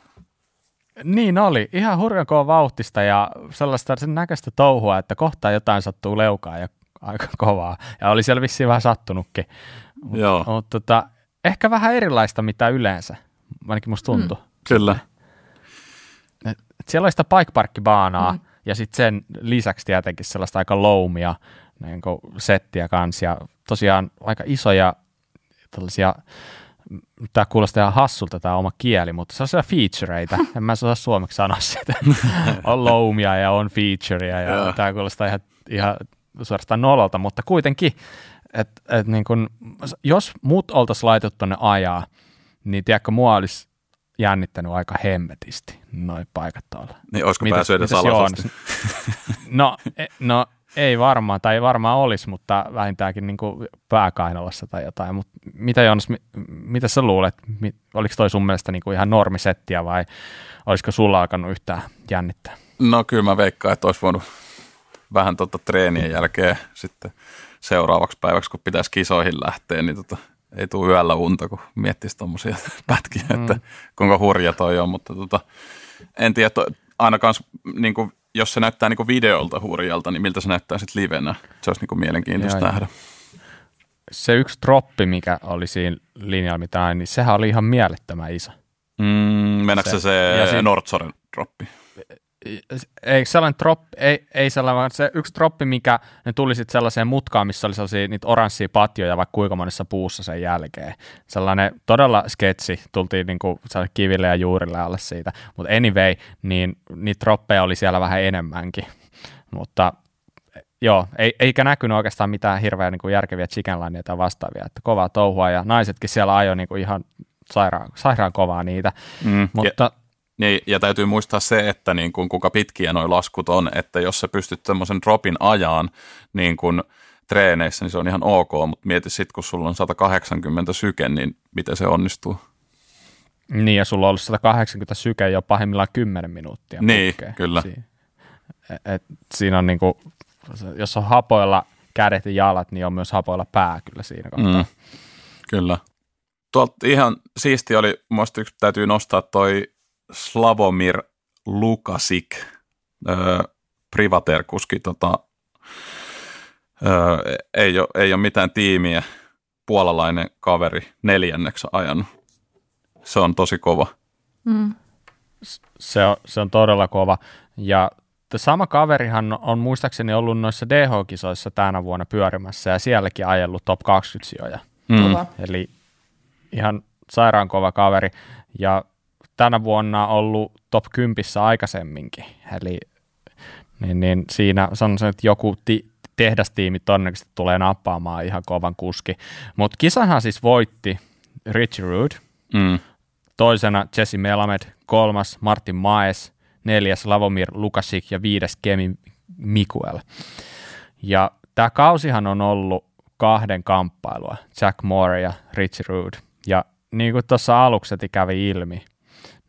Niin oli, ihan hurjan kova vauhtista ja sellaista sen näköistä touhua, että kohta jotain sattuu leukaa ja aika kovaa. Ja oli siellä vissiin vähän sattunutkin. Joo. Mutta tota, ehkä vähän erilaista mitä yleensä, ainakin musta tuntuu. Mm. Kyllä. Et, et siellä oli sitä bike-parkkibaanaa mm. ja sitten sen lisäksi tietenkin sellaista aika loumia niin settiä kanssa ja tosiaan aika isoja tällaisia tämä kuulostaa ihan hassulta tämä oma kieli, mutta se on siellä featureita. En mä osaa suomeksi sanoa sitä. on loumia ja on featureja ja tämä kuulostaa ihan, ihan suorastaan nololta, mutta kuitenkin, että et niin kun, jos muut oltaisiin laitettu tuonne ajaa, niin tiedätkö, mua olisi jännittänyt aika hemmetisti noin paikat tuolla. Niin olisiko mitäs, päässyt edes alasasti? no, e, no ei varmaan, tai ei varmaan olisi, mutta vähintäänkin niin kuin pääkainalassa tai jotain. Mutta mitä Jonas, mitä sä luulet, oliko toi sun mielestä niin kuin ihan normisettiä vai olisiko sulla alkanut yhtään jännittää? No kyllä mä veikkaan, että olisi voinut vähän tota treenien jälkeen sitten seuraavaksi päiväksi, kun pitäisi kisoihin lähteä, niin tota, ei tule yöllä unta, kun miettisi tuommoisia pätkiä, mm. että kuinka hurja toi on, mutta tota, en tiedä, ainakaan niin kuin, jos se näyttää niin kuin videolta hurjalta, niin miltä se näyttää sitten livenä. Se olisi niin kuin mielenkiintoista Joo, nähdä. Se yksi droppi, mikä oli siinä linjalla, mitä aina, niin sehän oli ihan mielettömän iso. Mm, mennäänkö se, se, se Nordsoren droppi? Ei sellainen drop, ei, ei sellainen, vaan se yksi droppi, mikä ne tuli sitten sellaiseen mutkaan, missä oli sellaisia niitä oranssia patjoja vaikka kuinka monessa puussa sen jälkeen. Sellainen todella sketsi, tultiin niinku kiville ja juurille alle siitä, mutta anyway, niin niitä droppeja oli siellä vähän enemmänkin, mutta joo, ei, eikä näkynyt oikeastaan mitään hirveän niin järkeviä chicken tai vastaavia, että kovaa touhua. Ja naisetkin siellä ajoi niin kuin ihan sairaan, sairaan kovaa niitä, mm, mutta niin, ja täytyy muistaa se, että niin kuin, kuinka pitkiä nuo laskut on, että jos sä pystyt semmoisen dropin ajaan niin kuin treeneissä, niin se on ihan ok, mutta mieti sitten, kun sulla on 180 syke, niin miten se onnistuu? Niin, ja sulla on ollut 180 syke jo pahimmillaan 10 minuuttia. Niin, putkeen. kyllä. Si- et, et, siinä on niin kuin, jos on hapoilla kädet ja jalat, niin on myös hapoilla pää kyllä siinä kohtaa. Mm, kyllä. Tuolta ihan siisti oli, muista yksi täytyy nostaa toi Slavomir Lukasik, öö, privaterkuski, tota, öö, ei, ole, ei ole mitään tiimiä, puolalainen kaveri neljänneksi ajanut. Se on tosi kova. Mm. Se, on, se on todella kova. Ja sama kaverihan on muistaakseni ollut noissa DH-kisoissa tänä vuonna pyörimässä ja sielläkin ajellut top 20 sijoja. Mm. Eli ihan sairaan kova kaveri. Ja tänä vuonna ollut top 10 aikaisemminkin, eli niin, niin siinä sanoisin, että joku ti- tehdastiimi todennäköisesti tulee nappaamaan ihan kovan kuski. Mutta kisanhan siis voitti Richie Rood, mm. toisena Jesse Melamed, kolmas Martin Maes, neljäs Lavomir Lukasik ja viides Kemi Mikuel. Ja tämä kausihan on ollut kahden kamppailua, Jack Moore ja Richie Rood. Ja niin kuin tuossa aluksi kävi ilmi,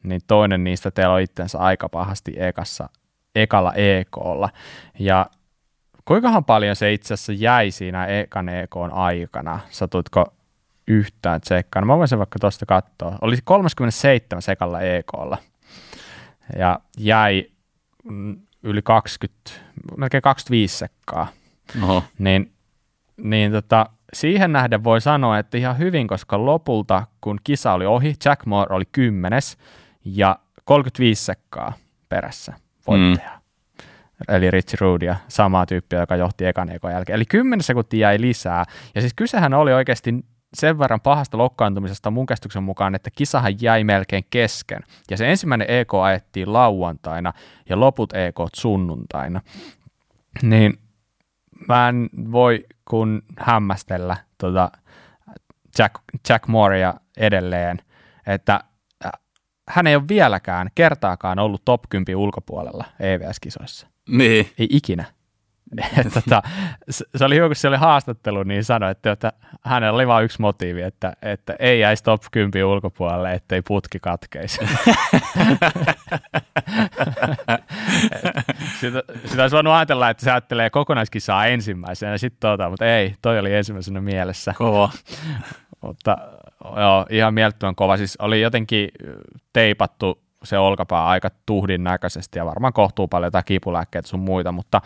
niin toinen niistä teillä on itsensä aika pahasti ekassa, ekalla EKlla. Ja kuinkahan paljon se itse asiassa jäi siinä ekan EKn aikana? Satutko yhtään tsekkaan? Mä voisin vaikka tuosta katsoa. Oli 37 sekalla EKlla ja jäi yli 20, melkein 25 sekkaa. Oho. Niin, niin tota, siihen nähden voi sanoa, että ihan hyvin, koska lopulta, kun kisa oli ohi, Jack Moore oli kymmenes, ja 35 sekkaa perässä voittaja. Mm. Eli Richie Roodia, samaa tyyppiä, joka johti ekan ekon jälkeen. Eli 10 sekuntia jäi lisää. Ja siis kysehän oli oikeasti sen verran pahasta lokkaantumisesta mun käsityksen mukaan, että kisahan jäi melkein kesken. Ja se ensimmäinen EK ajettiin lauantaina ja loput EK sunnuntaina. Niin mä en voi kun hämmästellä tota Jack, Jack Morea edelleen, että hän ei ole vieläkään kertaakaan ollut top 10 ulkopuolella EVS-kisoissa. Niin. Ei ikinä. tota, se oli hyvä, kun se oli haastattelu, niin sanoi, että, että hänellä oli vain yksi motiivi, että, että ei jäisi top 10 ulkopuolelle, ettei putki katkeisi. sitä, sitä olisi voinut ajatella, että se ajattelee kokonaiskisaa ensimmäisenä, sitten tota, mutta ei, toi oli ensimmäisenä mielessä. Kova. Mutta joo, ihan mielettömän kova. Siis oli jotenkin teipattu se olkapää aika tuhdin näköisesti ja varmaan kohtuu paljon jotain kipulääkkeitä sun muita, mutta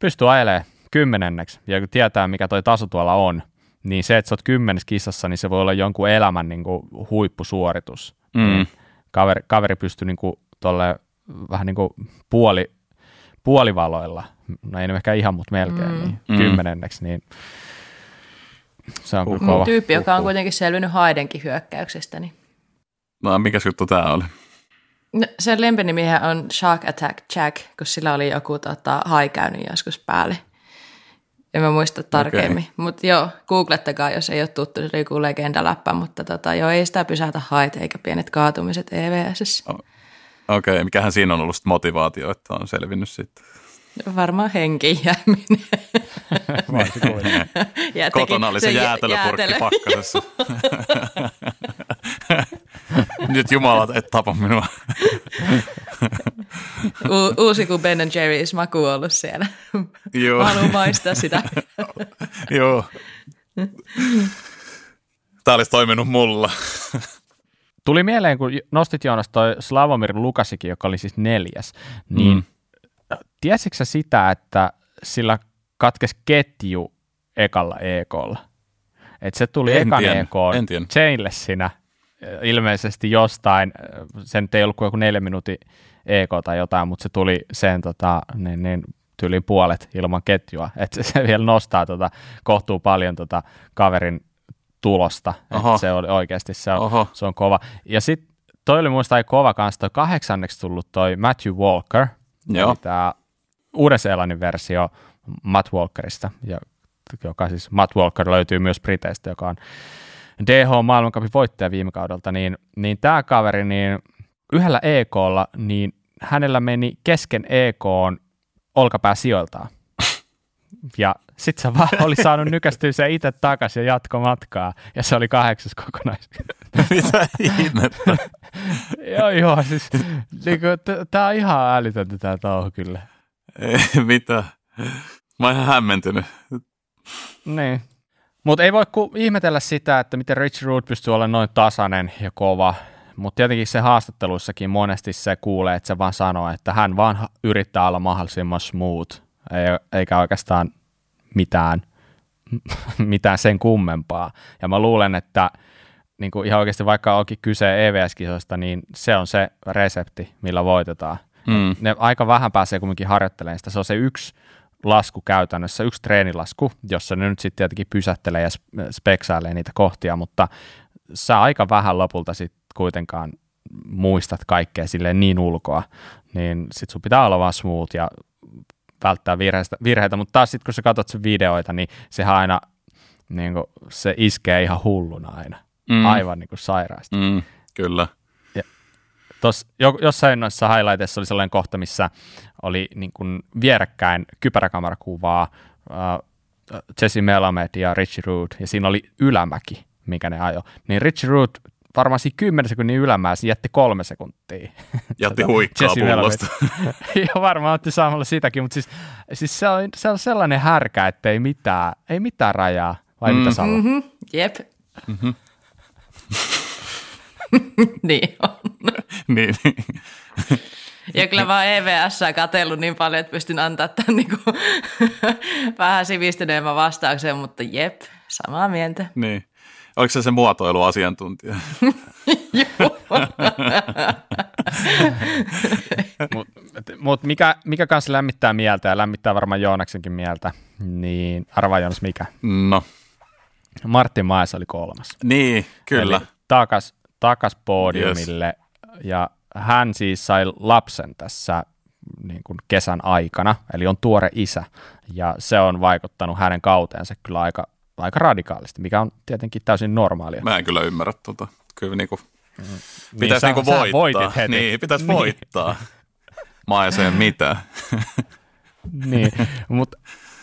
pystyy ajelemaan kymmenenneksi ja kun tietää mikä toi taso tuolla on, niin se, että sä oot kymmenes kisassa, niin se voi olla jonkun elämän niin kuin, huippusuoritus. Mm. Niin kaveri, kaveri pystyy niin kuin, tolle, vähän niin kuin puoli, puolivaloilla, no ei ehkä ihan, mutta melkein, mm. niin mm. kymmenenneksi, niin se on kyllä kova. Tyyppi, joka on kuitenkin selvinnyt Haidenkin hyökkäyksestä. Niin. No, mikä juttu tämä oli? No, sen lempinimihän on Shark Attack Jack, kun sillä oli joku tota, hai käynyt joskus päälle. En mä muista tarkemmin. Okay. Mutta joo, googlettakaa, jos ei ole tuttu, se oli joku legendaläppä, mutta tota, joo, ei sitä pysäytä haita eikä pienet kaatumiset EVS. Okei, okay, mikähän siinä on ollut motivaatio, että on selvinnyt sitten? Varmaan henkiin jääminen. Ja Kotona oli se jä- jäätelöpurkki jäätelö. pakkasessa. Nyt jumalat, et tapa minua. U- uusi kuin Ben Jerry's maku ollut siellä. Joo. Mä haluan maistaa sitä. Joo. Tämä olisi toiminut mulla. Tuli mieleen, kun nostit Joonas toi Slavomir Lukasikin, joka oli siis neljäs, niin mm. Tiesitkö sä sitä, että sillä katkesi ketju ekalla EKlla? Että se tuli En ekan tiennyt, EK en tiennyt. chainlessinä ilmeisesti jostain, se nyt ei ollut kuin joku neljä minuutin EK tai jotain, mutta se tuli sen tota, niin, niin, tyyliin puolet ilman ketjua, että se, se vielä nostaa tota, kohtuu paljon tota, kaverin tulosta, että se oli oikeasti se on, Oho. se on kova. Ja sitten toi oli muista kova kanssa, toi kahdeksanneksi tullut toi Matthew Walker, Joo. tämä Uuden-Seelannin versio Matt Walkerista, ja, joka siis Matt Walker löytyy myös Briteistä, joka on DH maailmankapin voittaja viime kaudelta, niin, niin tämä kaveri niin yhdellä EKlla, niin hänellä meni kesken EKn olkapää sijoiltaan. Ja sitten se vaan oli saanut nykästyä se itse takaisin ja jatko matkaa, ja se oli kahdeksas kokonais. Mitä ihmettä? joo, joo, siis niinku, tämä on ihan älytöntä tämä touhu kyllä. Ei, mitä? Mä oon ihan hämmentynyt. Niin. Mutta ei voi ku ihmetellä sitä, että miten Rich Root pystyy olemaan noin tasainen ja kova. Mutta tietenkin se haastatteluissakin monesti se kuulee, että se vaan sanoo, että hän vaan yrittää olla mahdollisimman smooth, ei, eikä oikeastaan mitään, mitään sen kummempaa. Ja mä luulen, että niin kuin ihan oikeasti vaikka onkin kyse EVS-kisoista, niin se on se resepti, millä voitetaan. Mm. Ne aika vähän pääsee kumminkin harjoittelemaan sitä. Se on se yksi lasku käytännössä, yksi treenilasku, jossa ne nyt sitten tietenkin pysättelee ja sp- speksailee niitä kohtia, mutta sä aika vähän lopulta sitten kuitenkaan muistat kaikkea silleen niin ulkoa, niin sit sun pitää olla vaan smooth ja välttää virheistä, virheitä, mutta taas sitten kun sä katsot sen videoita, niin sehän aina niin kuin, se iskee ihan hulluna aina, Mm. aivan niin kuin sairaasti. Mm, kyllä. Tos, jo, jossain noissa highlighteissa oli sellainen kohta, missä oli niin kuin vierekkäin kypäräkamerakuvaa uh, Jesse Melamed ja Richie Root, ja siinä oli ylämäki, mikä ne ajo. Niin Richie Root varmaan siinä 10 sekunnin ylämäessä jätti kolme sekuntia. Jätti huikkaa pullosta. ja varmaan otti samalla sitäkin, mutta siis, siis se, on, se on sellainen härkä, että ei mitään, ei mitään rajaa. Vai mm. mitä Salo? Mm-hmm. Jep. Mm-hmm. niin on. niin, niin. Ja kyllä vaan EVS katsellut niin paljon, että pystyn antaa tämän niin kuin, vähän sivistyneemmän vastauksen, mutta jep, samaa mieltä. niin. Oliko se se muotoiluasiantuntija? Joo. Mutta mut mikä, mikä kanssa lämmittää mieltä ja lämmittää varmaan Joonaksenkin mieltä, niin arvaa Joonas mikä. No, Martin Maes oli kolmas. niin, kyllä. Eli takas, takas podiumille yes. ja hän siis sai lapsen tässä niin kuin kesän aikana, eli on tuore isä ja se on vaikuttanut hänen kauteensa kyllä aika, aika radikaalisti, mikä on tietenkin täysin normaalia. Mä en kyllä ymmärrä tota. Kyllä niinku, Niin, pitäisi sä- niinku sä voittaa. voitit heti. Niin, pitäisi Niin. voittaa. Maeseen mitään. niin, mutta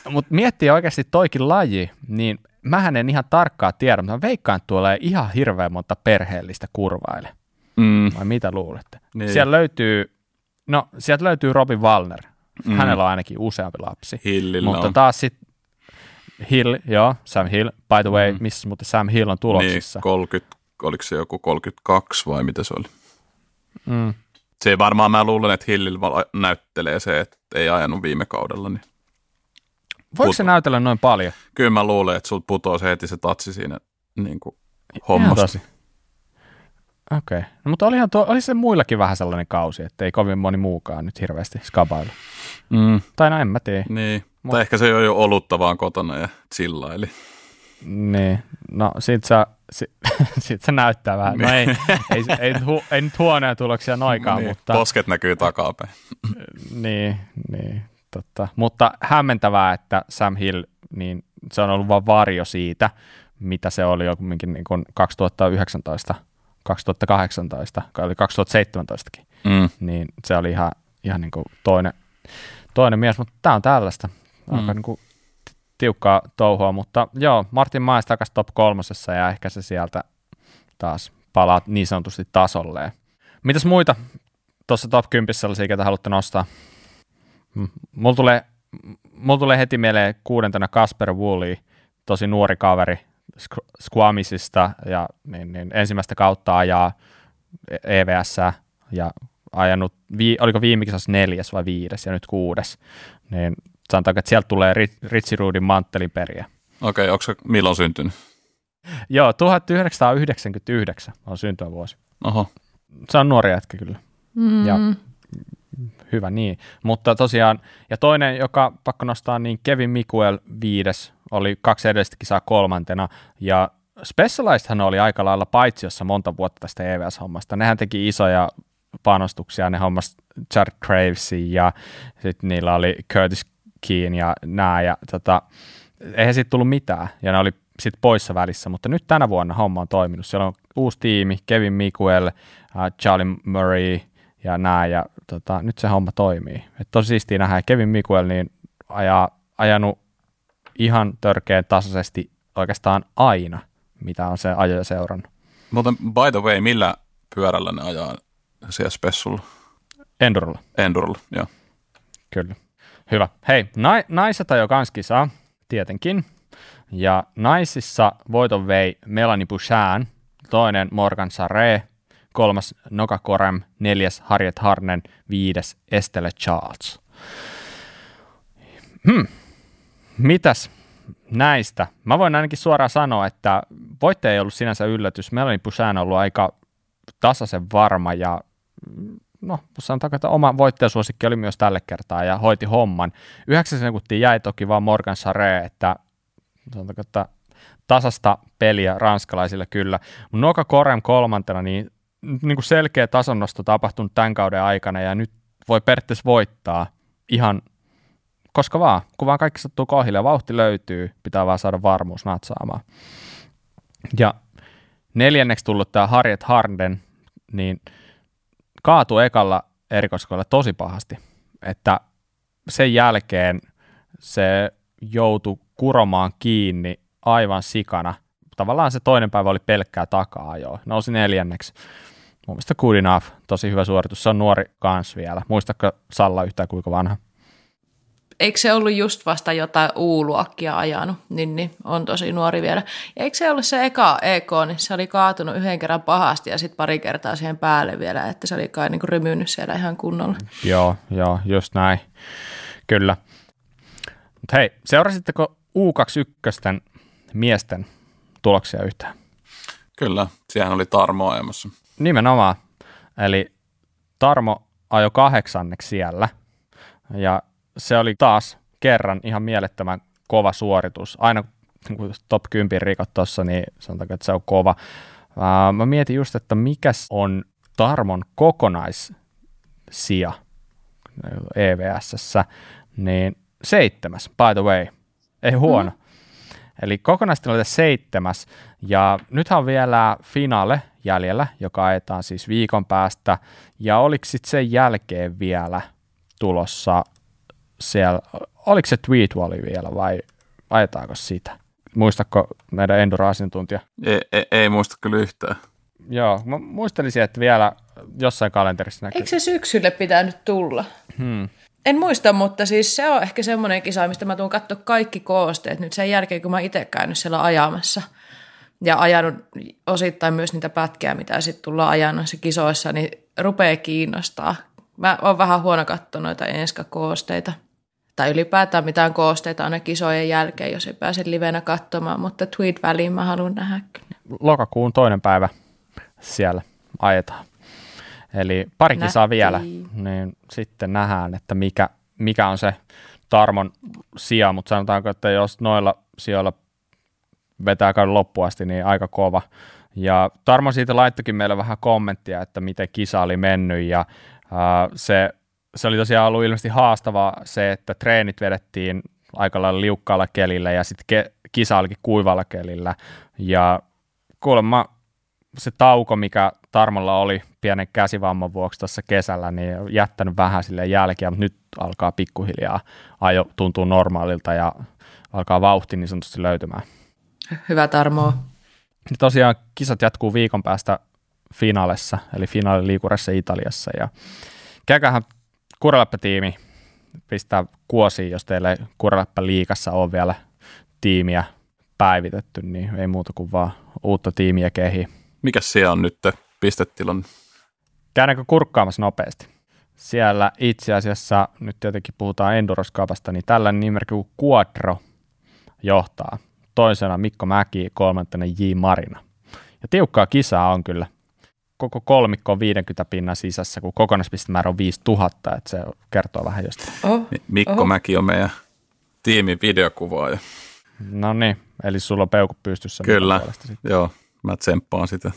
mut miettii oikeasti toikin laji, niin mähän en ihan tarkkaa tiedä, mutta mä veikkaan, että tulee ihan hirveän monta perheellistä kurvaille. Mm. Vai mitä luulette? Niin. Niin. Siellä löytyy, no sieltä löytyy Robin Wallner. Mm. Hänellä on ainakin useampi lapsi. Hillillä mutta on. taas sitten Hill, joo, Sam Hill, by the way, mm. missä muuten Sam Hill on tuloksissa. Niin, 30, oliko se joku 32 vai mitä se oli? mm. Se ei varmaan, mä luulen, että Hillillä näyttelee se, että ei ajanut viime kaudella. Niin. Voiko se näytellä noin paljon? Kyllä mä luulen, että sulta putoaa se heti se tatsi siinä niin kuin hommasta. Okei. Okay. No, mutta olihan tuo, oli se muillakin vähän sellainen kausi, että ei kovin moni muukaan nyt hirveästi skabailla. Mm, Tai no en mä tiedä. niin. Mut- Tai ehkä se on jo olutta vaan kotona ja chillaili. Niin, no sit se, sit, sit se näyttää vähän. No ei, ei, ei, nyt hu, ei nyt huonoja tuloksia noikaan, niin, mutta, Posket näkyy takapäin. niin, niin, totta. mutta hämmentävää, että Sam Hill, niin se on ollut vain varjo siitä, mitä se oli jo kumminkin niin kuin 2019, 2018, tai oli 2017kin, Mm. niin se oli ihan, ihan niin kuin toinen, toinen mies, mutta tämä on tällaista. Mm. Aika niin kuin tiukkaa touhua, mutta joo, Martin Mais takaisin top kolmosessa ja ehkä se sieltä taas palaa niin sanotusti tasolleen. Mitäs muita tuossa top 10 sellaisia, ketä haluatte nostaa? Mulla tulee, mulla tulee heti mieleen kuudentena Kasper Woolley, tosi nuori kaveri Squamisista ja niin, niin, ensimmäistä kautta ajaa EVS ja ajanut, vi, oliko viime kisassa neljäs vai viides ja nyt kuudes, niin sanotaanko, että sieltä tulee Ritsi Ruudin manttelin periä. Okei, okay, onko se milloin syntynyt? Joo, 1999 on syntymävuosi. Oho. Se on nuori jätkä kyllä. Mm. Ja hyvä niin. Mutta tosiaan, ja toinen, joka pakko nostaa, niin Kevin Mikuel viides, oli kaksi edellistä kisaa kolmantena, ja Specializedhan oli aika lailla paitsiossa monta vuotta tästä EVS-hommasta. Nehän teki isoja panostuksia, ne hommas Jared Gravesin ja sitten niillä oli Curtis Keen ja nää, ja tota, eihän siitä tullut mitään, ja ne oli sitten poissa välissä, mutta nyt tänä vuonna homma on toiminut. Siellä on uusi tiimi, Kevin Mikuel, uh, Charlie Murray ja nää, ja tota, nyt se homma toimii. Et tosi siistiä nähdä, Kevin Mikuel niin ajaa, ajanut ihan törkeän tasaisesti oikeastaan aina, mitä on se ajoja seurannut. Mutta by the way, millä pyörällä ne ajaa siellä spessulla? Endurolla. Endurolla, joo. Kyllä. Hyvä. Hei, na- naiset ajoi kans kisaa, tietenkin. Ja naisissa voiton vei Melanie Bouchan, toinen Morgan Sarre, kolmas Noka Korem, neljäs Harriet Harnen, viides Estelle Charles. Hmm. Mitäs näistä? Mä voin ainakin suoraan sanoa, että voitte ei ollut sinänsä yllätys. Melanie Bouchan on ollut aika tasaisen varma ja no, sanotaanko, että oma voittajasuosikki oli myös tälle kertaa ja hoiti homman. Yhdeksän sekuntia jäi toki vaan Morgan Sarre, että sanotaanko, että tasasta peliä ranskalaisille kyllä. Noka Korem kolmantena, niin, niin kuin selkeä tasonnosto tapahtunut tämän kauden aikana ja nyt voi periaatteessa voittaa ihan koska vaan, kun vaan kaikki sattuu kohdille ja vauhti löytyy, pitää vaan saada varmuus natsaamaan. Ja neljänneksi tullut tämä Harriet Harden, niin kaatui ekalla erikoiskoilla tosi pahasti, että sen jälkeen se joutui kuromaan kiinni aivan sikana. Tavallaan se toinen päivä oli pelkkää takaa jo. Nousi neljänneksi. Mun mielestä good enough. Tosi hyvä suoritus. Se on nuori kans vielä. Muistatko Salla yhtään kuinka vanha? Eikö se ollut just vasta jotain U-luokkia ajanut, niin, niin on tosi nuori vielä. Ja eikö se ollut se eka EK, niin se oli kaatunut yhden kerran pahasti ja sitten pari kertaa siihen päälle vielä, että se oli kai niin rymynyt siellä ihan kunnolla. Joo, joo, just näin. Kyllä. Mutta hei, seurasitteko U21 miesten tuloksia yhtään? Kyllä, siihen oli Tarmo ajamassa. Nimenomaan. Eli Tarmo ajoi kahdeksanneksi siellä. Ja se oli taas kerran ihan mielettömän kova suoritus. Aina kun top 10 rikot tuossa, niin sanotaanko, että se on kova. Mä mietin just, että mikä on Tarmon kokonaissija EVSssä, niin seitsemäs, by the way. Ei huono. Mm. Eli kokonaistilanne seitsemäs, ja nythän on vielä finaale jäljellä, joka ajetaan siis viikon päästä, ja oliko sitten sen jälkeen vielä tulossa siellä, oliko se Tweetwalli vielä vai ajetaanko sitä? Muistatko meidän Enduro-asiantuntija? Ei, ei, ei muista kyllä yhtään. Joo, mä muistelisin, että vielä jossain kalenterissa näkyy. Eikö se syksylle pitänyt tulla? Hmm. En muista, mutta siis se on ehkä semmoinen kisa, mistä mä tuun katsoa kaikki koosteet nyt sen jälkeen, kun mä itse käynyt siellä ajamassa. Ja ajanut osittain myös niitä pätkiä, mitä sitten tullaan ajanut noissa kisoissa, niin rupeaa kiinnostaa. Mä oon vähän huono katsoa noita enska-koosteita. Tai ylipäätään mitään koosteita aina kisojen jälkeen, jos ei pääse livenä katsomaan, mutta tweet-väliin mä haluan nähdä kyllä. Lokakuun toinen päivä siellä ajetaan. Eli pari Nähtiin. kisaa vielä, niin sitten nähdään, että mikä, mikä on se Tarmon sija, mutta sanotaanko, että jos noilla sijoilla vetää kauden loppuun asti, niin aika kova. Ja Tarmo siitä laittokin meille vähän kommenttia, että miten kisa oli mennyt ja uh, se, se oli tosiaan ollut ilmeisesti haastavaa se, että treenit vedettiin aika lailla liukkaalla kelillä ja sitten ke, kisa olikin kuivalla kelillä ja kuulemma se tauko, mikä Tarmolla oli pienen käsivamman vuoksi tässä kesällä, niin jättänyt vähän sille jälkeä, mutta nyt alkaa pikkuhiljaa ajo tuntuu normaalilta ja alkaa vauhti niin sanotusti löytymään. Hyvä Tarmo. Ja tosiaan kisat jatkuu viikon päästä finaalissa, eli finaaliliikurassa Italiassa. Ja käykähän Kuraleppä-tiimi pistää kuosiin, jos teille Kuraleppä liikassa on vielä tiimiä päivitetty, niin ei muuta kuin vaan uutta tiimiä kehi. Mikä siellä on nyt pistetilanne? Käydäänkö kurkkaamassa nopeasti? Siellä itse asiassa, nyt tietenkin puhutaan Enduroskapasta, niin tällainen nimerkki kuin Quadro johtaa. Toisena Mikko Mäki, kolmantena J. Marina. Ja tiukkaa kisaa on kyllä. Koko kolmikko on 50 pinnan sisässä, kun kokonaispistemäärä on 5000, että se kertoo vähän jostain. Oh. Mikko Oho. Mäki on meidän tiimin videokuvaaja. No niin, eli sulla on peukku pystyssä. Kyllä, joo, mä tsemppaan sitä.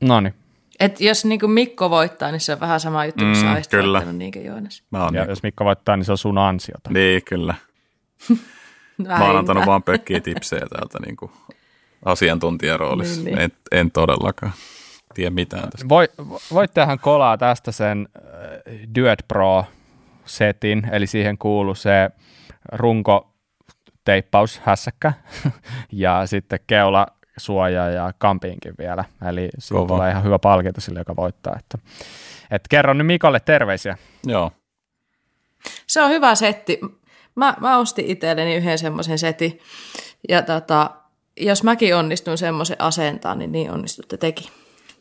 No niin. Et jos niin Mikko voittaa, niin se on vähän sama juttu, kun mm, sä kyllä. niin Joonas. Mä ja niin. jos Mikko voittaa, niin se on sun ansiota. Niin, kyllä. mä oon antanut vaan pökkiä tipsejä täältä niin kuin asiantuntijaroolissa. Niin, niin. En, en todellakaan tiedä mitään tästä. Voi, voittehan kolaa tästä sen äh, Duet Pro-setin, eli siihen kuuluu se runko teippaus, hässäkkä ja sitten keula suoja ja kampiinkin vielä. Eli siitä tulee ihan hyvä palkinto sille, joka voittaa. Että, et kerron nyt Mikolle terveisiä. Joo. Se on hyvä setti. Mä, mä ostin itselleni yhden semmoisen setin. Ja tota, jos mäkin onnistun semmoisen asentaan, niin niin onnistutte teki.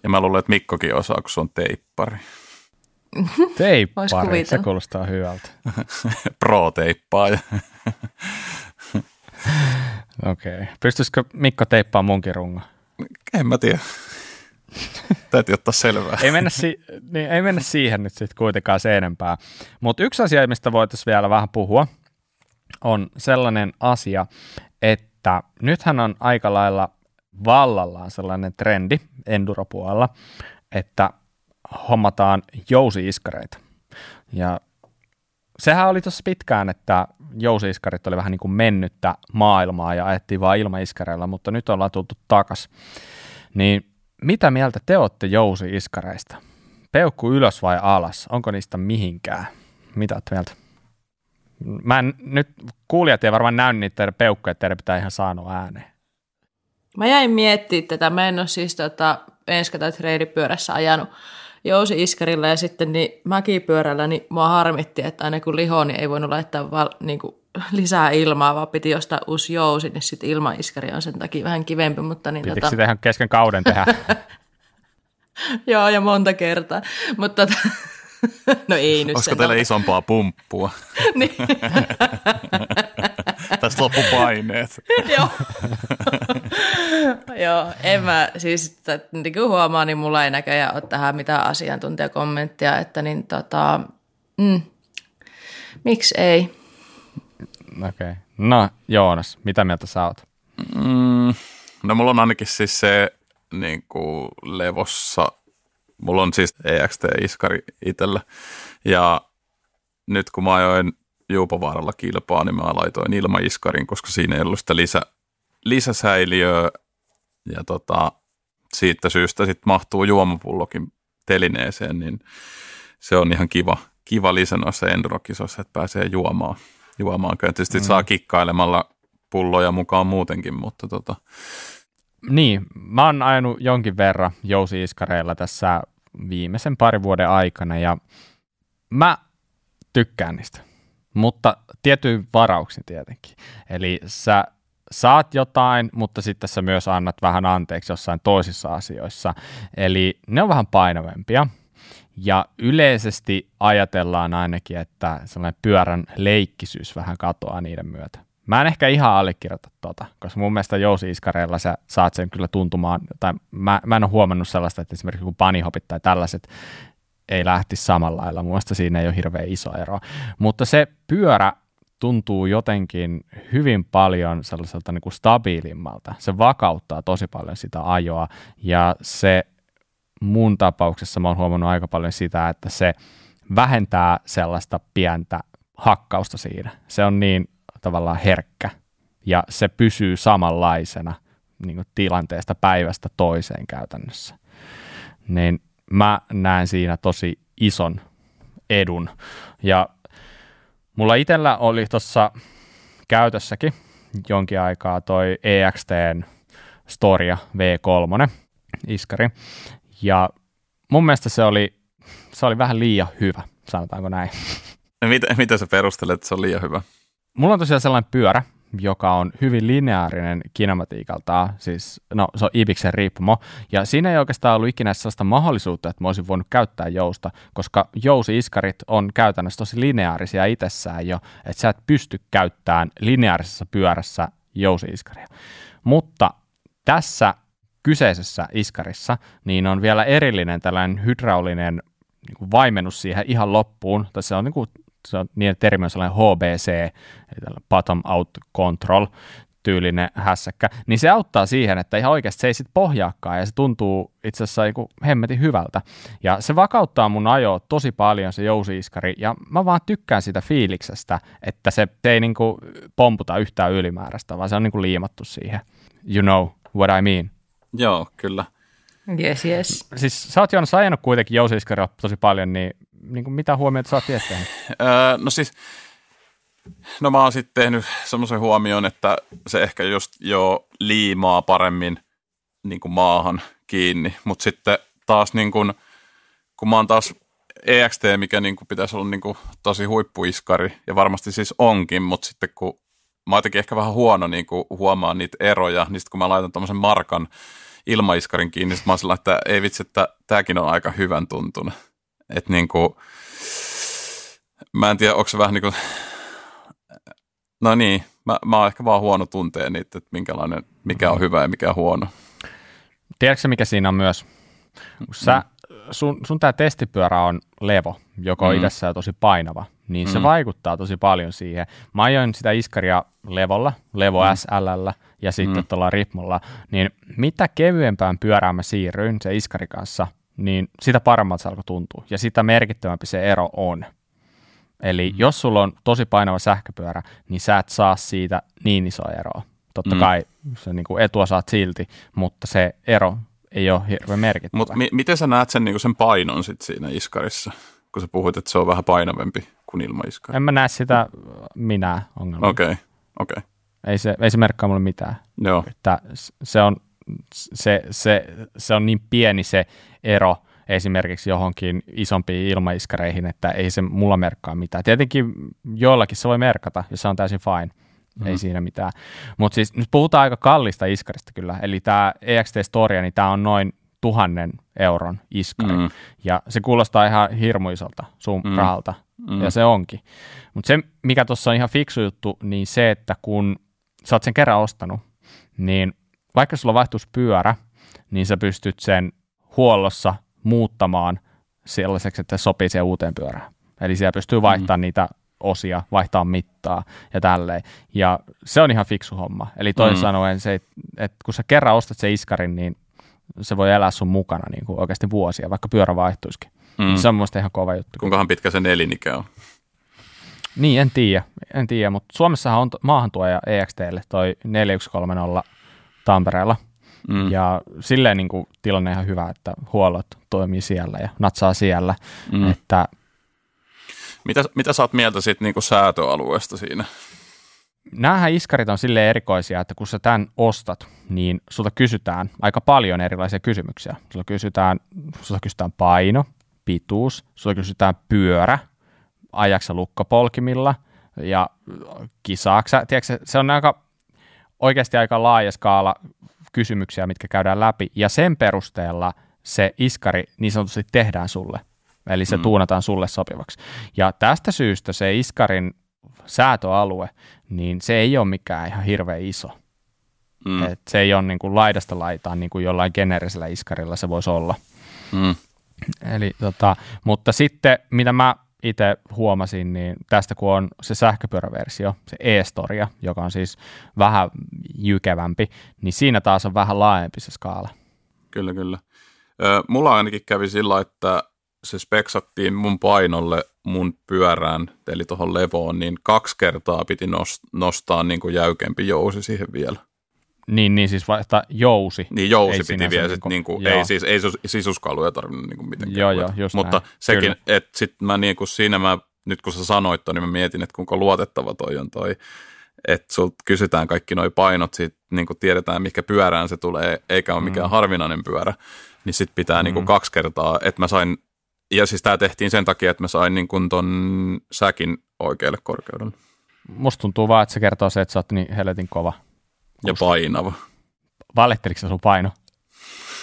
Ja mä luulen, että Mikkokin osaa, kun se on teippari. Teippari, se kuulostaa hyvältä. Pro-teippaaja. Okei. Okay. Pystyisikö Mikko teippaa munkin rungon? En mä tiedä. Täytyy ottaa selvää. ei, mennä si- niin, ei mennä siihen nyt sitten kuitenkaan se enempää. Mutta yksi asia, mistä voitaisiin vielä vähän puhua, on sellainen asia, että nythän on aika lailla vallallaan sellainen trendi enduropuolella, että hommataan jousi-iskareita. Ja sehän oli tuossa pitkään, että jousiiskarit oli vähän niin kuin mennyttä maailmaa ja ajettiin vaan ilmaiskareilla, mutta nyt ollaan tultu takas. Niin mitä mieltä te olette jousiiskareista? Peukku ylös vai alas? Onko niistä mihinkään? Mitä olette mieltä? Mä en, nyt kuulijat ei varmaan näy niitä peukkuja, että teidän pitää ihan saanut ääneen. Mä jäin miettimään tätä. Mä en ole siis tota, ensi tai treidipyörässä ajanut jousi-iskarilla ja sitten niin mäkipyörällä, niin mua harmitti, että aina kun liho, niin ei voinut laittaa val, niin kuin lisää ilmaa, vaan piti ostaa uusi jousi, niin sitten ilmaiskari on sen takia vähän kivempi. Mutta niin, Pitikö tota... sitä ihan kesken kauden tehdä? Joo, ja monta kertaa. Mutta tota... no ei nyt Olisiko teillä isompaa pumppua? niin. Tästä loppu paineet. Joo. Joo, en mä siis, niin kuin huomaa, niin mulla ei näköjään ole tähän mitään asiantuntijakommenttia, että niin tota, mm, miksi ei? Okei. Okay. No Joonas, mitä mieltä sä oot? Mm, no mulla on ainakin siis se niin kuin levossa, mulla on siis EXT-iskari itsellä ja nyt kun mä ajoin Juupovaaralla kilpaa, niin mä laitoin ilmaiskarin, koska siinä ei ollut sitä lisä, lisäsäiliöä ja tota, siitä syystä sitten mahtuu juomapullokin telineeseen, niin se on ihan kiva, kiva lisä noissa endurokisoissa, että pääsee juomaan. juomaan. Kyllä tietysti mm. saa kikkailemalla pulloja mukaan muutenkin, mutta tota. Niin, mä oon ajanut jonkin verran jousi-iskareilla tässä viimeisen parin vuoden aikana ja mä tykkään niistä, mutta tietyin varauksin tietenkin. Eli sä saat jotain, mutta sitten sä myös annat vähän anteeksi jossain toisissa asioissa. Eli ne on vähän painavempia. Ja yleisesti ajatellaan ainakin, että sellainen pyörän leikkisyys vähän katoaa niiden myötä. Mä en ehkä ihan allekirjoita tuota, koska mun mielestä jousi-iskareilla sä saat sen kyllä tuntumaan, tai mä, mä en ole huomannut sellaista, että esimerkiksi kun panihopit tai tällaiset ei lähti samalla lailla. Mun siinä ei ole hirveän iso ero. Mutta se pyörä tuntuu jotenkin hyvin paljon sellaiselta niin kuin stabiilimmalta. Se vakauttaa tosi paljon sitä ajoa ja se mun tapauksessa mä oon huomannut aika paljon sitä, että se vähentää sellaista pientä hakkausta siinä. Se on niin tavallaan herkkä ja se pysyy samanlaisena niin kuin tilanteesta päivästä toiseen käytännössä. Niin mä näen siinä tosi ison edun. Ja mulla itsellä oli tuossa käytössäkin jonkin aikaa toi EXTn Storia V3 iskari. Ja mun mielestä se oli, se oli vähän liian hyvä, sanotaanko näin. Mitä, mitä sä perustelet, että se on liian hyvä? Mulla on tosiaan sellainen pyörä, joka on hyvin lineaarinen kinematiikaltaan, siis no se on Ibixen riippumo, ja siinä ei oikeastaan ollut ikinä sellaista mahdollisuutta, että mä olisin voinut käyttää jousta, koska jousi-iskarit on käytännössä tosi lineaarisia itsessään jo, että sä et pysty käyttämään lineaarisessa pyörässä jousi-iskaria. Mutta tässä kyseisessä iskarissa, niin on vielä erillinen tällainen hydraulinen niin kuin vaimennus siihen ihan loppuun, tai se on, niin kuin, se on niin termi on sellainen HBC, eli bottom out control, tyylinen hässäkkä, niin se auttaa siihen, että ihan oikeasti se ei sit pohjaakaan ja se tuntuu itse asiassa niin hemmetin hyvältä. Ja se vakauttaa mun ajoa tosi paljon se jousiiskari ja mä vaan tykkään sitä fiiliksestä, että se, se ei niin kuin pomputa yhtään ylimääräistä, vaan se on niin kuin liimattu siihen. You know what I mean. Joo, kyllä. Yes, yes. Siis sä oot Joonas ajanut kuitenkin jousiiskaria tosi paljon, niin, niin kuin mitä huomioita sä oot tehnyt? Öö, no siis, no mä oon sitten tehnyt semmoisen huomioon, että se ehkä just jo liimaa paremmin niin kuin maahan kiinni, mutta sitten taas niin kuin, kun mä oon taas EXT, mikä niin kuin pitäisi olla niin kuin tosi huippuiskari, ja varmasti siis onkin, mutta sitten kun mä oon ehkä vähän huono niin kuin huomaa niitä eroja, niin sitten kun mä laitan tuommoisen markan ilmaiskarin kiinni, niin mä oon sellainen, että ei vitsi, että tämäkin on aika hyvän tuntunut. Että niin kuin, mä en tiedä, onko se vähän niin kuin, no niin, mä, mä oon ehkä vaan huono tuntee niitä, että minkälainen, mikä on hyvä ja mikä on huono. Tiedätkö mikä siinä on myös? Sä, sun, sun tämä testipyörä on levo, joka on mm. itsessään tosi painava, niin mm. se vaikuttaa tosi paljon siihen. Mä ajoin sitä iskaria levolla, levo mm. SL ja sitten mm. tuolla ritmolla, niin mitä kevyempään pyörään mä siirryin se iskari kanssa, niin sitä paremmalta se alkoi tuntua ja sitä merkittävämpi se ero on. Eli mm. jos sulla on tosi painava sähköpyörä, niin sä et saa siitä niin iso eroa. Totta mm. kai se niin kuin etua saat silti, mutta se ero ei ole hirveän merkittävä. Mutta mi- miten sä näet sen, niin sen painon sit siinä iskarissa, kun sä puhuit, että se on vähän painavempi kuin ilmaiskari? En mä näe sitä minä ongelmaa. Okei, okay. okei. Okay. Ei se, ei se merkkaa mulle mitään. Joo. Että se, on, se, se, se on niin pieni se ero esimerkiksi johonkin isompiin ilmaiskareihin, että ei se mulla merkkaa mitään. Tietenkin joillakin se voi merkata, ja se on täysin fine. Mm-hmm. Ei siinä mitään. Mutta siis nyt puhutaan aika kallista iskarista kyllä. Eli tämä EXT Storia, niin tämä on noin tuhannen euron iskari. Mm. Ja se kuulostaa ihan hirmuisolta sun mm. rahalta. Mm. Ja se onkin. Mutta se, mikä tuossa on ihan fiksu juttu, niin se, että kun sä oot sen kerran ostanut, niin vaikka sulla vaihtuisi pyörä, niin sä pystyt sen huollossa muuttamaan sellaiseksi, että se sopii siihen uuteen pyörään. Eli siellä pystyy vaihtamaan mm. niitä osia, vaihtaa mittaa ja tälleen. Ja se on ihan fiksu homma. Eli toisin mm. sanoen se, että kun sä kerran ostat se iskarin, niin se voi elää sun mukana niin kuin oikeasti vuosia, vaikka pyörä vaihtuisikin. Mm. Se on mun ihan kova juttu. Kuinkahan pitkä sen elinikä on? Niin, en tiedä, en tiedä, mutta Suomessahan on maahantuoja EXTlle toi 4130 Tampereella. Mm. Ja silleen niin kuin, tilanne ihan hyvä, että huollot toimii siellä ja natsaa siellä. Mm. Että, mitä, mitä sä oot mieltä siitä niin kuin säätöalueesta siinä? Nämähän iskarit on sille erikoisia, että kun sä tämän ostat, niin sulta kysytään aika paljon erilaisia kysymyksiä. Sulta kysytään, sulta kysytään paino, pituus, sulta kysytään pyörä, ajaksa lukkopolkimilla ja kisaaksa. Tiedätkö, se on aika, oikeasti aika laaja skaala kysymyksiä, mitkä käydään läpi, ja sen perusteella se iskari niin sanotusti tehdään sulle. Eli se mm. tuunataan sulle sopivaksi. Ja tästä syystä se iskarin säätöalue, niin se ei ole mikään ihan hirveän iso. Mm. Et se ei ole niin kuin laidasta laitaan niin kuin jollain generisellä iskarilla se voisi olla. Mm. Eli, tota, mutta sitten, mitä mä itse huomasin, niin tästä kun on se sähköpyöräversio, se e-storia, joka on siis vähän jykevämpi, niin siinä taas on vähän laajempi se skaala. Kyllä, kyllä. Mulla ainakin kävi sillä, että se speksattiin mun painolle mun pyörään, eli tuohon levoon, niin kaksi kertaa piti nostaa niin kuin jäykempi jousi siihen vielä. Niin, niin siis vaihtaa jousi. Niin jousi Ei piti vielä, niinku- sit niinku, joo. ei, siis, ei sus- sisuskaluja tarvinnut niinku mitenkään. Joo, joo, just Mutta näin. sekin, että sitten mä niinku siinä mä, nyt kun sä sanoit ton, niin mä mietin, että kuinka luotettava toi on toi, että sulta kysytään kaikki noi painot, sit niinku tiedetään mikä pyörään se tulee, eikä ole mikään Mm. harvinainen pyörä, niin sit pitää niinku kaksi kertaa, että mä sain, ja siis tämä tehtiin sen takia, että mä sain niinku ton säkin oikealle korkeudelle. Musta tuntuu vaan, että se kertoo se, että sä oot niin helvetin kova. Ja painava. Valitteliko se sun paino?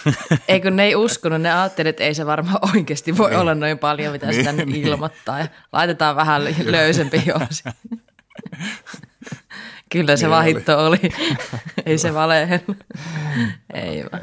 Ei kun ne ei uskonut, ne ajatteli, että ei se varmaan oikeasti voi olla noin paljon, mitä se tänne ilmoittaa. Ja laitetaan vähän löysempi jousi. Kyllä se Niin vahitto oli. ei se valehellut. Ei vaan.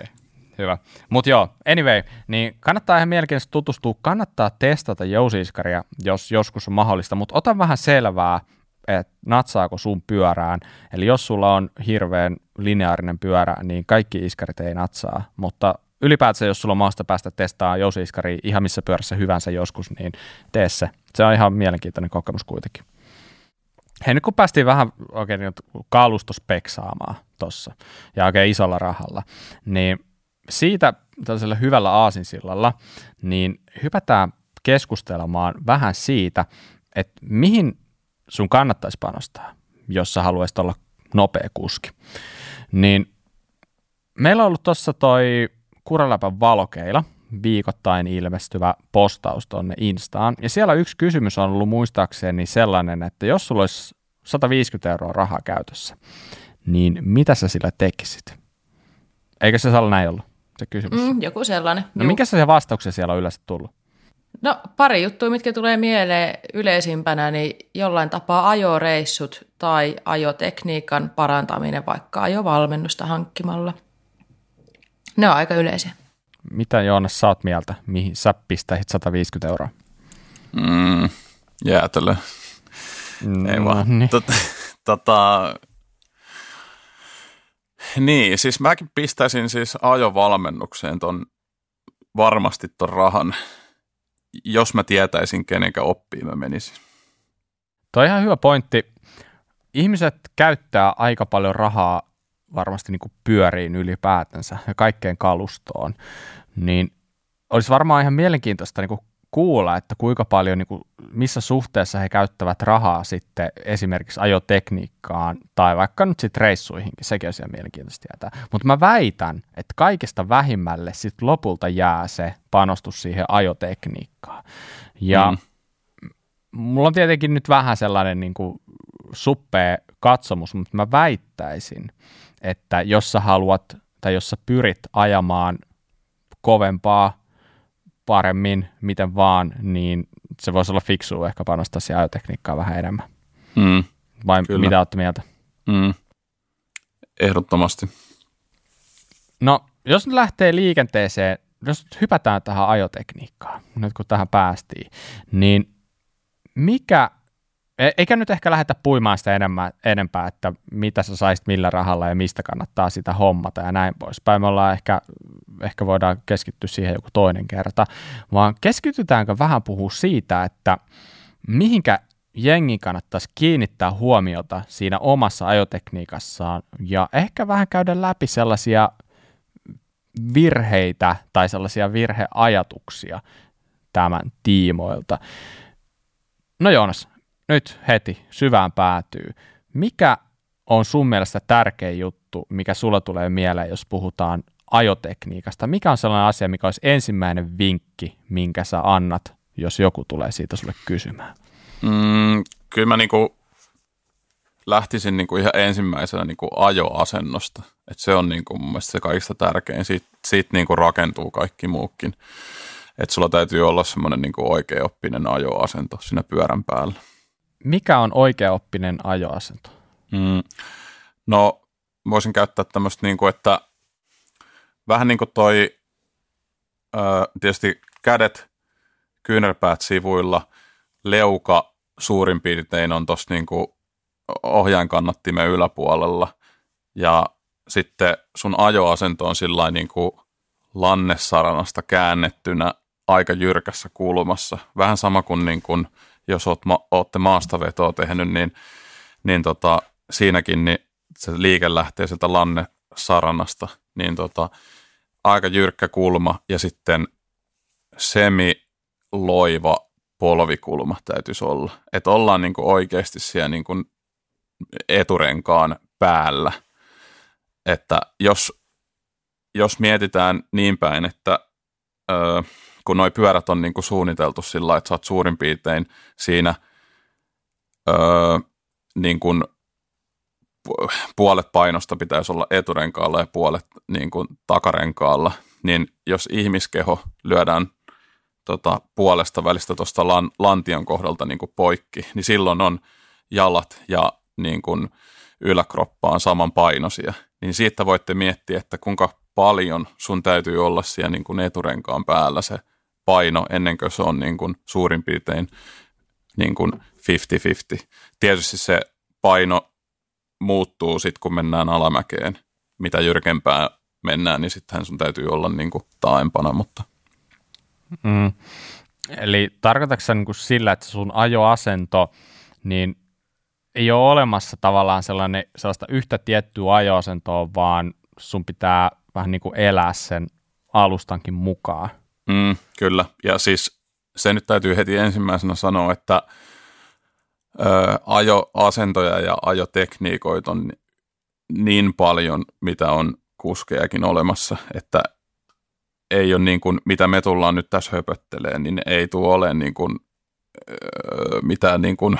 Hyvä. Mutta joo, anyway, niin kannattaa ihan mielenkiintoista tutustua, kannattaa testata jousiiskaria, jos joskus on mahdollista, mutta ota vähän selvää, että natsaako sun pyörään. Eli jos sulla on hirveän lineaarinen pyörä, niin kaikki iskarit ei natsaa, mutta ylipäätään jos sulla on maasta päästä testaa jousiiskaria ihan missä pyörässä hyvänsä joskus, niin tee se. Se on ihan mielenkiintoinen kokemus kuitenkin. Hei, nyt kun päästiin vähän oikein niin kalustospeksaamaan tuossa ja oikein isolla rahalla, niin siitä tällaisella hyvällä aasinsillalla, niin hypätään keskustelemaan vähän siitä, että mihin sun kannattaisi panostaa, jos sä haluaisit olla nopea kuski. Niin meillä on ollut tuossa toi Kuraläpän valokeila, viikoittain ilmestyvä postaus tonne Instaan, ja siellä yksi kysymys on ollut muistaakseni sellainen, että jos sulla olisi 150 euroa rahaa käytössä, niin mitä sä sillä tekisit? Eikö se olla näin ollut, se kysymys? Mm. Joku sellainen. No Juu. mikä se vastauksia siellä on yleensä tullut? No pari juttua, mitkä tulee mieleen yleisimpänä, niin jollain tapaa ajoreissut tai ajotekniikan parantaminen vaikka ajovalmennusta hankkimalla. Ne on aika yleisiä. Mitä Joonas sä oot mieltä, mihin sä pistäisit 150 euroa? Mm, jäätelö. Ei vaan. Niin. Tot, tota, niin, siis mäkin pistäisin siis ajovalmennukseen ton, varmasti ton rahan, jos mä tietäisin, kenenkä oppii mä menisin. Toi on ihan hyvä pointti. Ihmiset käyttää aika paljon rahaa varmasti niin kuin pyöriin ylipäätänsä ja kaikkeen kalustoon, niin olisi varmaan ihan mielenkiintoista niin kuin kuulla, että kuinka paljon, niin kuin, missä suhteessa he käyttävät rahaa sitten esimerkiksi ajotekniikkaan tai vaikka nyt sitten reissuihinkin, sekin olisi ihan mielenkiintoista tietää. Mutta mä väitän, että kaikista vähimmälle sitten lopulta jää se panostus siihen ajotekniikkaan. Ja Mm. mulla on tietenkin nyt vähän sellainen niin kuin suppea katsomus, mutta mä väittäisin, että jos sä haluat tai jos sä pyrit ajamaan kovempaa, paremmin, miten vaan, niin se voisi olla fiksua ehkä panostaa siihen ajotekniikkaan vähän enemmän. Mm, Vai Kyllä. mitä olette mieltä? mm, ehdottomasti. No, jos nyt lähtee liikenteeseen, jos nyt hypätään tähän ajotekniikkaan, nyt kun tähän päästiin, niin mikä, eikä nyt ehkä lähdetä puimaan sitä enemmän, enempää, että mitä sä saisit millä rahalla ja mistä kannattaa sitä hommata ja näin poispäin. Me ollaan ehkä, ehkä voidaan keskittyä siihen joku toinen kerta, vaan keskitytäänkö vähän puhua siitä, että mihinkä jengi kannattaisi kiinnittää huomiota siinä omassa ajotekniikassaan ja ehkä vähän käydä läpi sellaisia virheitä tai sellaisia virheajatuksia tämän tiimoilta. No Joonas, nyt heti syvään päätyy. Mikä on sun mielestä tärkein juttu, mikä sulla tulee mieleen, jos puhutaan ajotekniikasta? Mikä on sellainen asia, mikä olisi ensimmäinen vinkki, minkä sä annat, jos joku tulee siitä sulle kysymään? Mm, kyllä mä niinku lähtisin niinku ihan ensimmäisenä niinku ajoasennosta. Et se on niinku mun mielestä se kaikista tärkein. Siitä, siitä niinku rakentuu kaikki muukin. Että sulla täytyy olla semmoinen niinku oikeaoppinen ajoasento siinä pyörän päällä. Mikä on oikeaoppinen ajoasento? Mm. No, voisin käyttää tämmöistä, niinku, että vähän niin kuin toi, ö, tietysti kädet, kyynärpäät sivuilla, leuka suurin piirtein on tuossa niinku ohjainkannattimen yläpuolella ja sitten sun ajoasento on sillä niinku lannesaranasta käännettynä aika jyrkässä kulmassa. Vähän sama kuin, niin kuin jos oot ma- ootte maastavetoa tehnyt, niin, niin tota, siinäkin niin se liike lähtee sieltä lanne, saranasta, niin tota, aika jyrkkä kulma ja sitten semi-loiva polvikulma täytyisi olla. Että ollaan niin kuin oikeasti siellä niin kuin eturenkaan päällä. Että jos, jos mietitään niin päin, että ö, kun nuo pyörät on niin kuin suunniteltu sillä että sä oot suurin piirtein siinä ö, niin kuin puolet painosta pitäisi olla eturenkaalla ja puolet niin kuin takarenkaalla, niin jos ihmiskeho lyödään tota, puolesta välistä tuosta lan, lantion kohdalta niin kuin poikki, niin silloin on jalat ja niin kuin yläkroppa on saman painoisia. Niin siitä voitte miettiä, että kuinka paljon sun täytyy olla siellä niin kuin eturenkaan päällä se paino ennen kuin se on niin kuin suurin piirtein niin kuin 50-50. Tietysti se paino muuttuu sitten, kun mennään alamäkeen. Mitä jyrkempää mennään, niin sittenhän sun täytyy olla niin kuin taaempana, mutta Mm. Eli tarkoitatko sä niin kuin sillä, että sun ajoasento, niin ei ole olemassa tavallaan sellainen, sellaista yhtä tiettyä ajoasentoa, vaan sun pitää vähän niin kuin elää sen alustankin mukaan. Mm, kyllä, ja siis se nyt täytyy heti ensimmäisenä sanoa, että ö, ajoasentoja ja ajotekniikoita on niin paljon, mitä on kuskejakin olemassa, että ei ole niin kuin, mitä me tullaan nyt tässä höpöttelee, niin ei tule ole niin kuin, mitään niin kuin,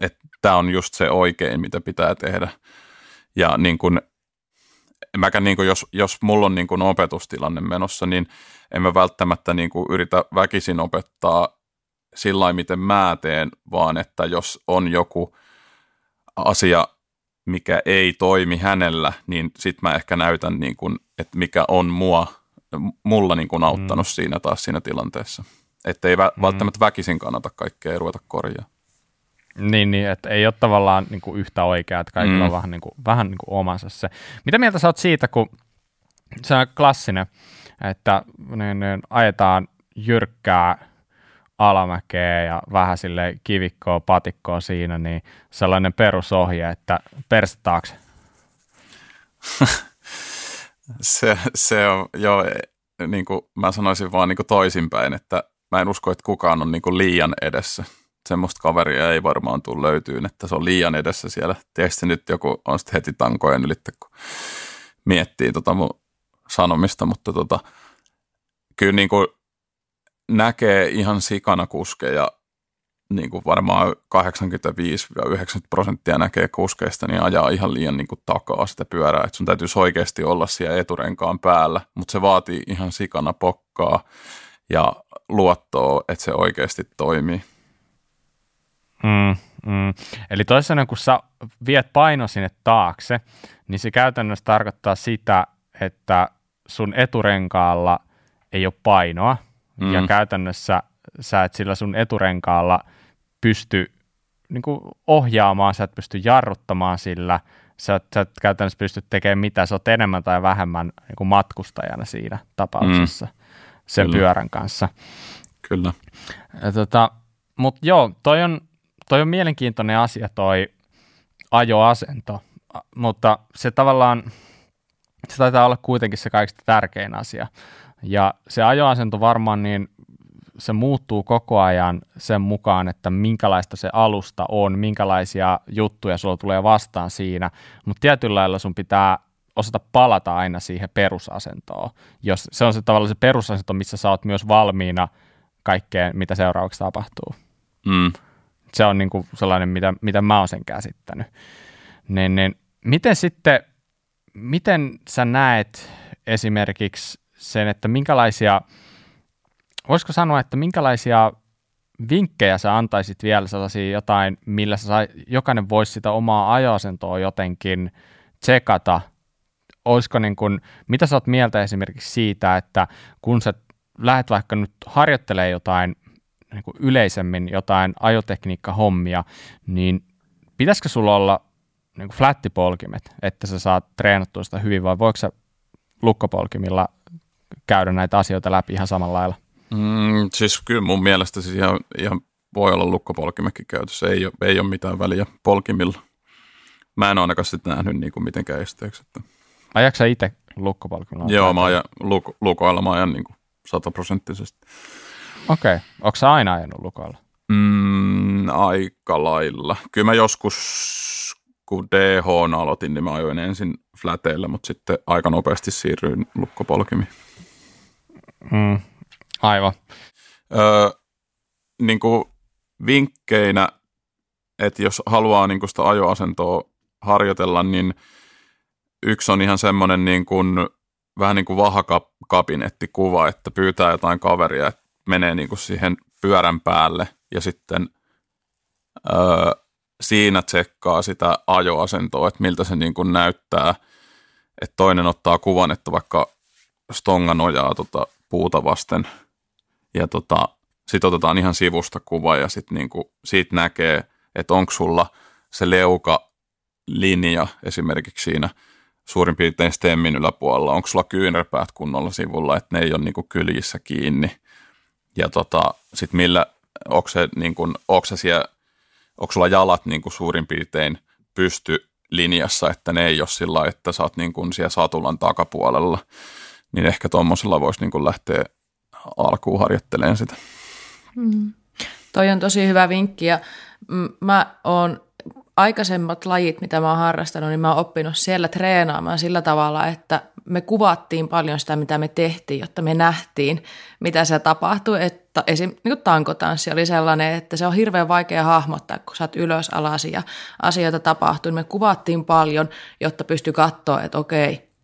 että tämä on just se oikein, mitä pitää tehdä. Ja niin kuin, mäkään niin kuin, jos, jos mulla on niin kuin opetustilanne menossa, niin en mä välttämättä niin kuin yritä väkisin opettaa sillä miten mä teen, vaan että jos on joku asia, mikä ei toimi hänellä, niin sit mä ehkä näytän, niin kuin, että mikä on mua mulla niin kuin auttanut mm. siinä taas siinä tilanteessa. Että ei vä- mm. välttämättä väkisin kannata kaikkea ruveta korjaa. Niin, niin että ei ole tavallaan niin kuin yhtä oikeaa, että kaikilla mm. on vähän, niin kuin, vähän niin kuin omansa se. Mitä mieltä sä oot siitä, kun se on klassinen, että niin, niin, ajetaan jyrkkää alamäkeä ja vähän sille kivikkoa, patikkoa siinä, niin sellainen perusohje, että perstä taakse. se, se on, joo, niin kuin mä sanoisin vaan niin kuin toisinpäin, että mä en usko, että kukaan on niin kuin liian edessä. Semmoista kaveria ei varmaan tule löytyyn, että se on liian edessä siellä. Tietysti nyt joku on sitten heti tankojen ylittä, kun miettii tota mun sanomista, mutta tota, kyllä niin kuin näkee ihan sikana kuskeja niin kuin varmaan 85-90 prosenttia näkee kuskeista, niin ajaa ihan liian niin kuin takaa sitä pyörää, että sun täytyisi oikeasti olla siellä eturenkaan päällä, mutta se vaatii ihan sikana pokkaa ja luottoa, että se oikeasti toimii. Mm, mm. Eli toisaalta kun sä viet paino sinne taakse, niin se käytännössä tarkoittaa sitä, että sun eturenkaalla ei ole painoa, mm. ja käytännössä sä et sillä sun eturenkaalla – pysty niin kuin ohjaamaan, sä et pysty jarruttamaan sillä, sä, sä et käytännössä pysty tekemään mitä, sä oot enemmän tai vähemmän niin kuin matkustajana siinä tapauksessa mm. sen Kyllä. pyörän kanssa. Kyllä. tota, Mutta joo, toi on, toi on mielenkiintoinen asia toi ajoasento, mutta se tavallaan, se taitaa olla kuitenkin se kaikista tärkein asia. Ja se ajoasento varmaan niin se muuttuu koko ajan sen mukaan, että minkälaista se alusta on, minkälaisia juttuja sulla tulee vastaan siinä, mutta tietyllä lailla sun pitää osata palata aina siihen perusasentoon. Jos se on se tavallaan se perusasento, missä sä oot myös valmiina kaikkeen, mitä seuraavaksi tapahtuu. Mm. Se on niin kuin sellainen, mitä, mitä mä oon sen käsittänyt. Niin, niin, miten sitten, miten sä näet esimerkiksi sen, että minkälaisia – voisiko sanoa, että minkälaisia vinkkejä sä antaisit vielä sellaisia jotain, millä sä sai, jokainen voisi sitä omaa ajoasentoa jotenkin tsekata? Olisiko niin kuin, mitä sä oot mieltä esimerkiksi siitä, että kun sä lähdet vaikka nyt harjoittelemaan jotain niin kuin yleisemmin jotain ajotekniikkahommia, niin pitäisikö sulla olla niin kuin flattipolkimet, että sä saat treenattua sitä hyvin, vai voiko sä lukkopolkimilla käydä näitä asioita läpi ihan samalla lailla? Mm, siis kyllä mun mielestä siis ihan, ihan voi olla lukkopolkimekin käytössä, ei ole, ei ole mitään väliä polkimilla. Mä en ole ainakaan sitten nähnyt niin kuin mitenkään esteeksi. Että Ajaksa sä itse lukkopolkulla? Joo, mä ajan luk- lukoilla, mä ajan niin sataprosenttisesti. Okei, okay. onko sä aina ajanut lukoilla? Mm, aika lailla. Kyllä mä joskus, kun DH aloitin, niin mä ajoin ensin fläteillä, mutta sitten aika nopeasti siirryin lukkopolkimiin. Mm, aivan. Öö, niin kuin vinkkeinä, että jos haluaa niin kuin sitä ajoasentoa harjoitella, niin yksi on ihan semmoinen niin kuin, vähän niin kuin vahakabinettikuva, että pyytää jotain kaveria, että menee niin kuin siihen pyörän päälle ja sitten öö, siinä tsekkaa sitä ajoasentoa, että miltä se niin kuin näyttää, että toinen ottaa kuvan, että vaikka stonga nojaa tota puuta vasten. Ja tota, sitten otetaan ihan sivusta kuva ja sitten niinku, siitä näkee, että onko sulla se leuka linja esimerkiksi siinä suurin piirtein stemmin yläpuolella, onko sulla kyynärpäät kunnolla sivulla, että ne ei ole niinku kyljissä kiinni. Ja tota, sitten millä, onko se, niinku, onko se siellä, onko sulla jalat niinku suurin piirtein pysty linjassa, että ne ei ole sillä että sä oot niinku siellä satulan takapuolella, niin ehkä tuommoisella voisi niinku lähteä alkuun harjoittelemaan sitä. Mm. Toi on tosi hyvä vinkki ja mä oon aikaisemmat lajit, mitä mä oon harrastanut, niin mä oon oppinut siellä treenaamaan sillä tavalla, että me kuvattiin paljon sitä, mitä me tehtiin, jotta me nähtiin, mitä se tapahtui. Että esim. Niin tankotanssi oli sellainen, että se on hirveän vaikea hahmottaa, kun sä oot ylös alas ja asioita tapahtuu. Me kuvattiin paljon, jotta pystyi katsoa, että okei,